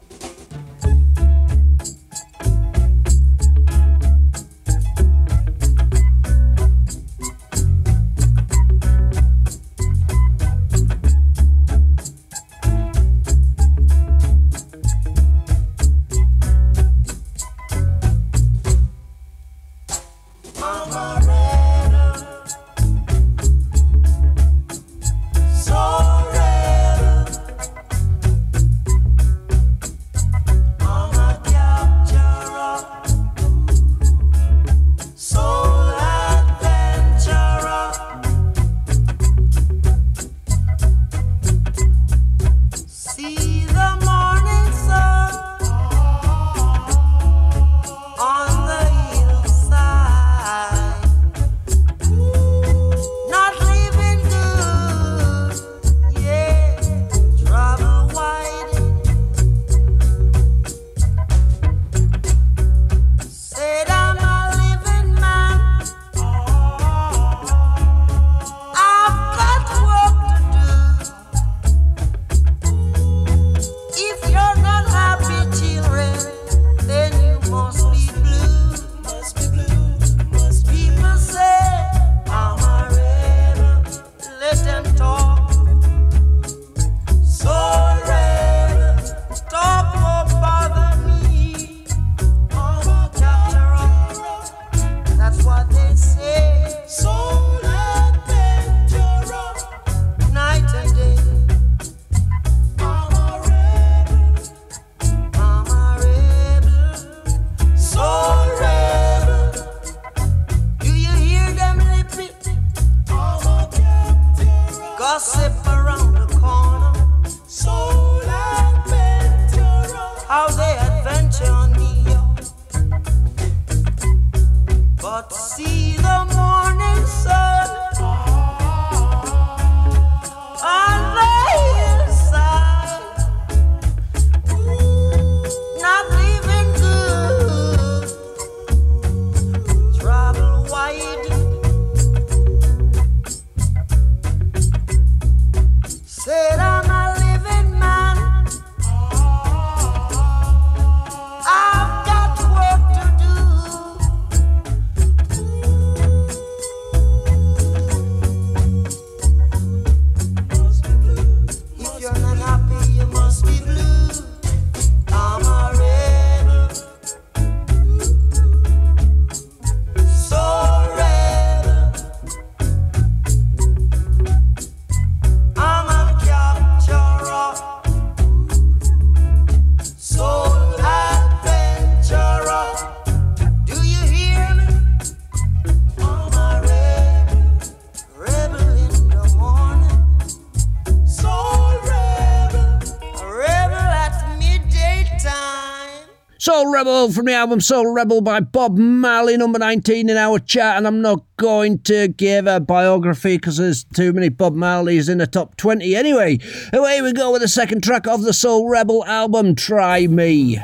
Soul Rebel from the album Soul Rebel by Bob Marley, number 19 in our chat. And I'm not going to give a biography because there's too many Bob Marleys in the top 20 anyway. Away we go with the second track of the Soul Rebel album, Try Me.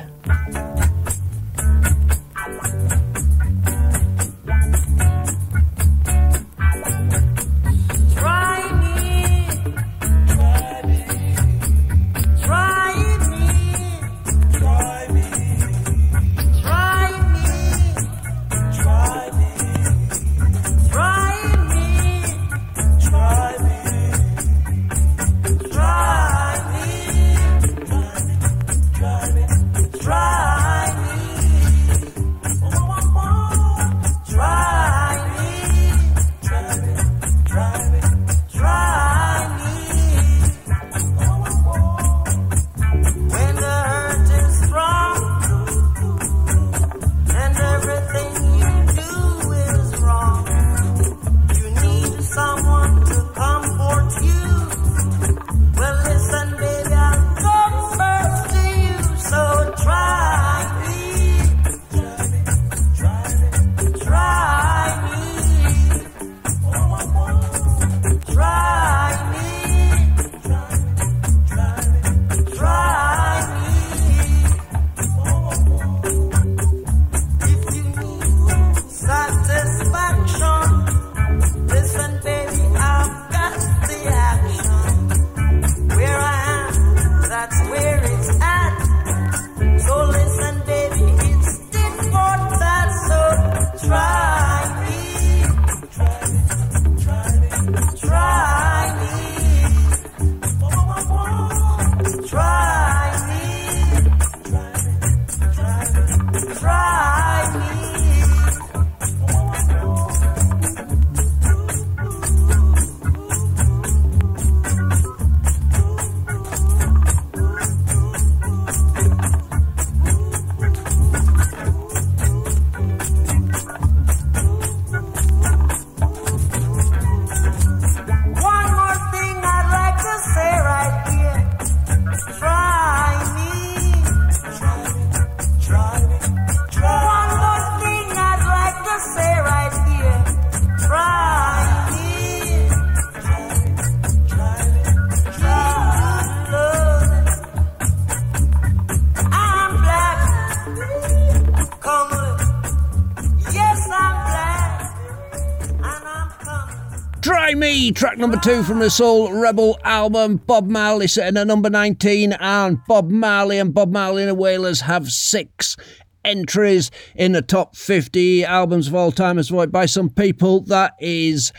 Track number two from the Soul Rebel album. Bob Marley sitting at number 19, and Bob Marley and Bob Marley and the Wailers have six entries in the top 50 albums of all time as voted by some people. That is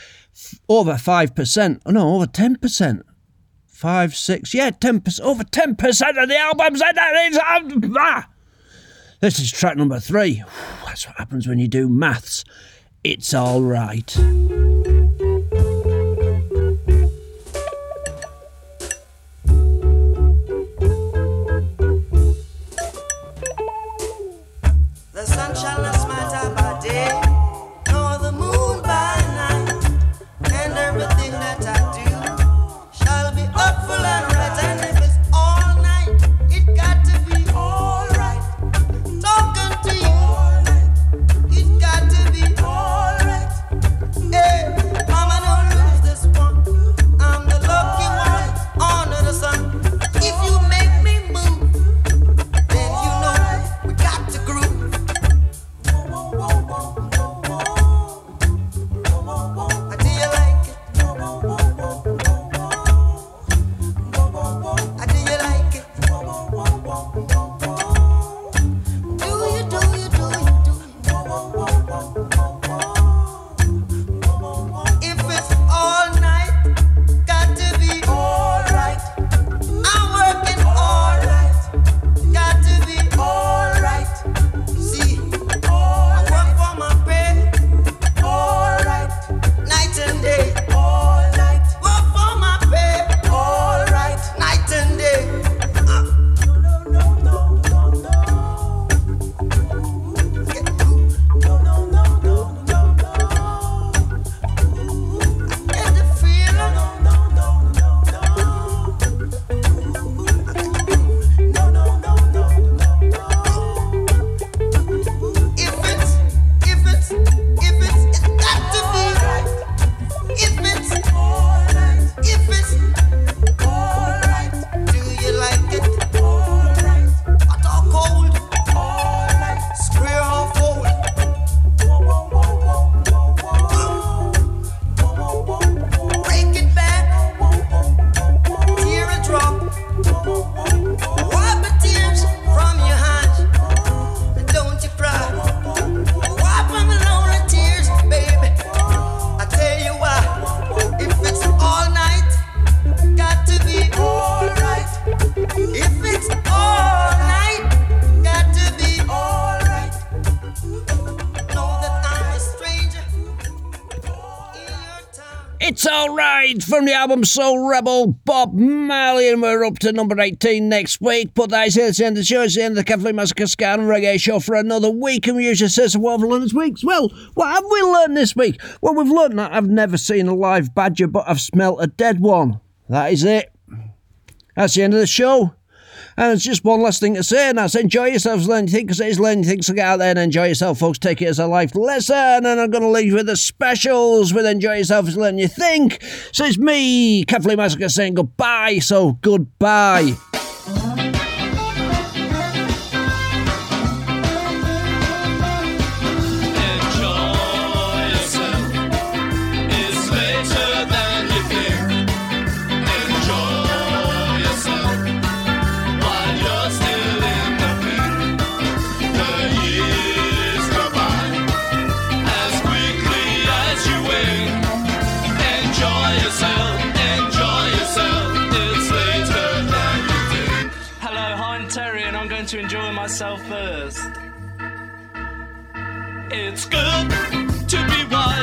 over 5%. Oh, no, over 10%. Five, six, yeah, 10%, over 10% of the albums. And that is, ah. This is track number three. That's what happens when you do maths. It's all right. From the album Soul Rebel, Bob Marley, and we're up to number 18 next week. But that is it, it's the end the show, it's the end of the Catflea Massacre Ska 'n' Reggae Show for another week. And we usually say, so what have we learned this week? Well, what have we learned this week? Well, we've learned that I've never seen a live badger, but I've smelt a dead one. That is it. That's the end of the show. And it's just one last thing to say, and that's enjoy yourselves, learn anything, because it is learning things to get out there and enjoy yourself, folks. Take it as a life lesson, and I'm going to leave you with the specials with enjoy yourself learn you think. So it's me, Catflea Massacre, saying goodbye, so goodbye. It's good to be wise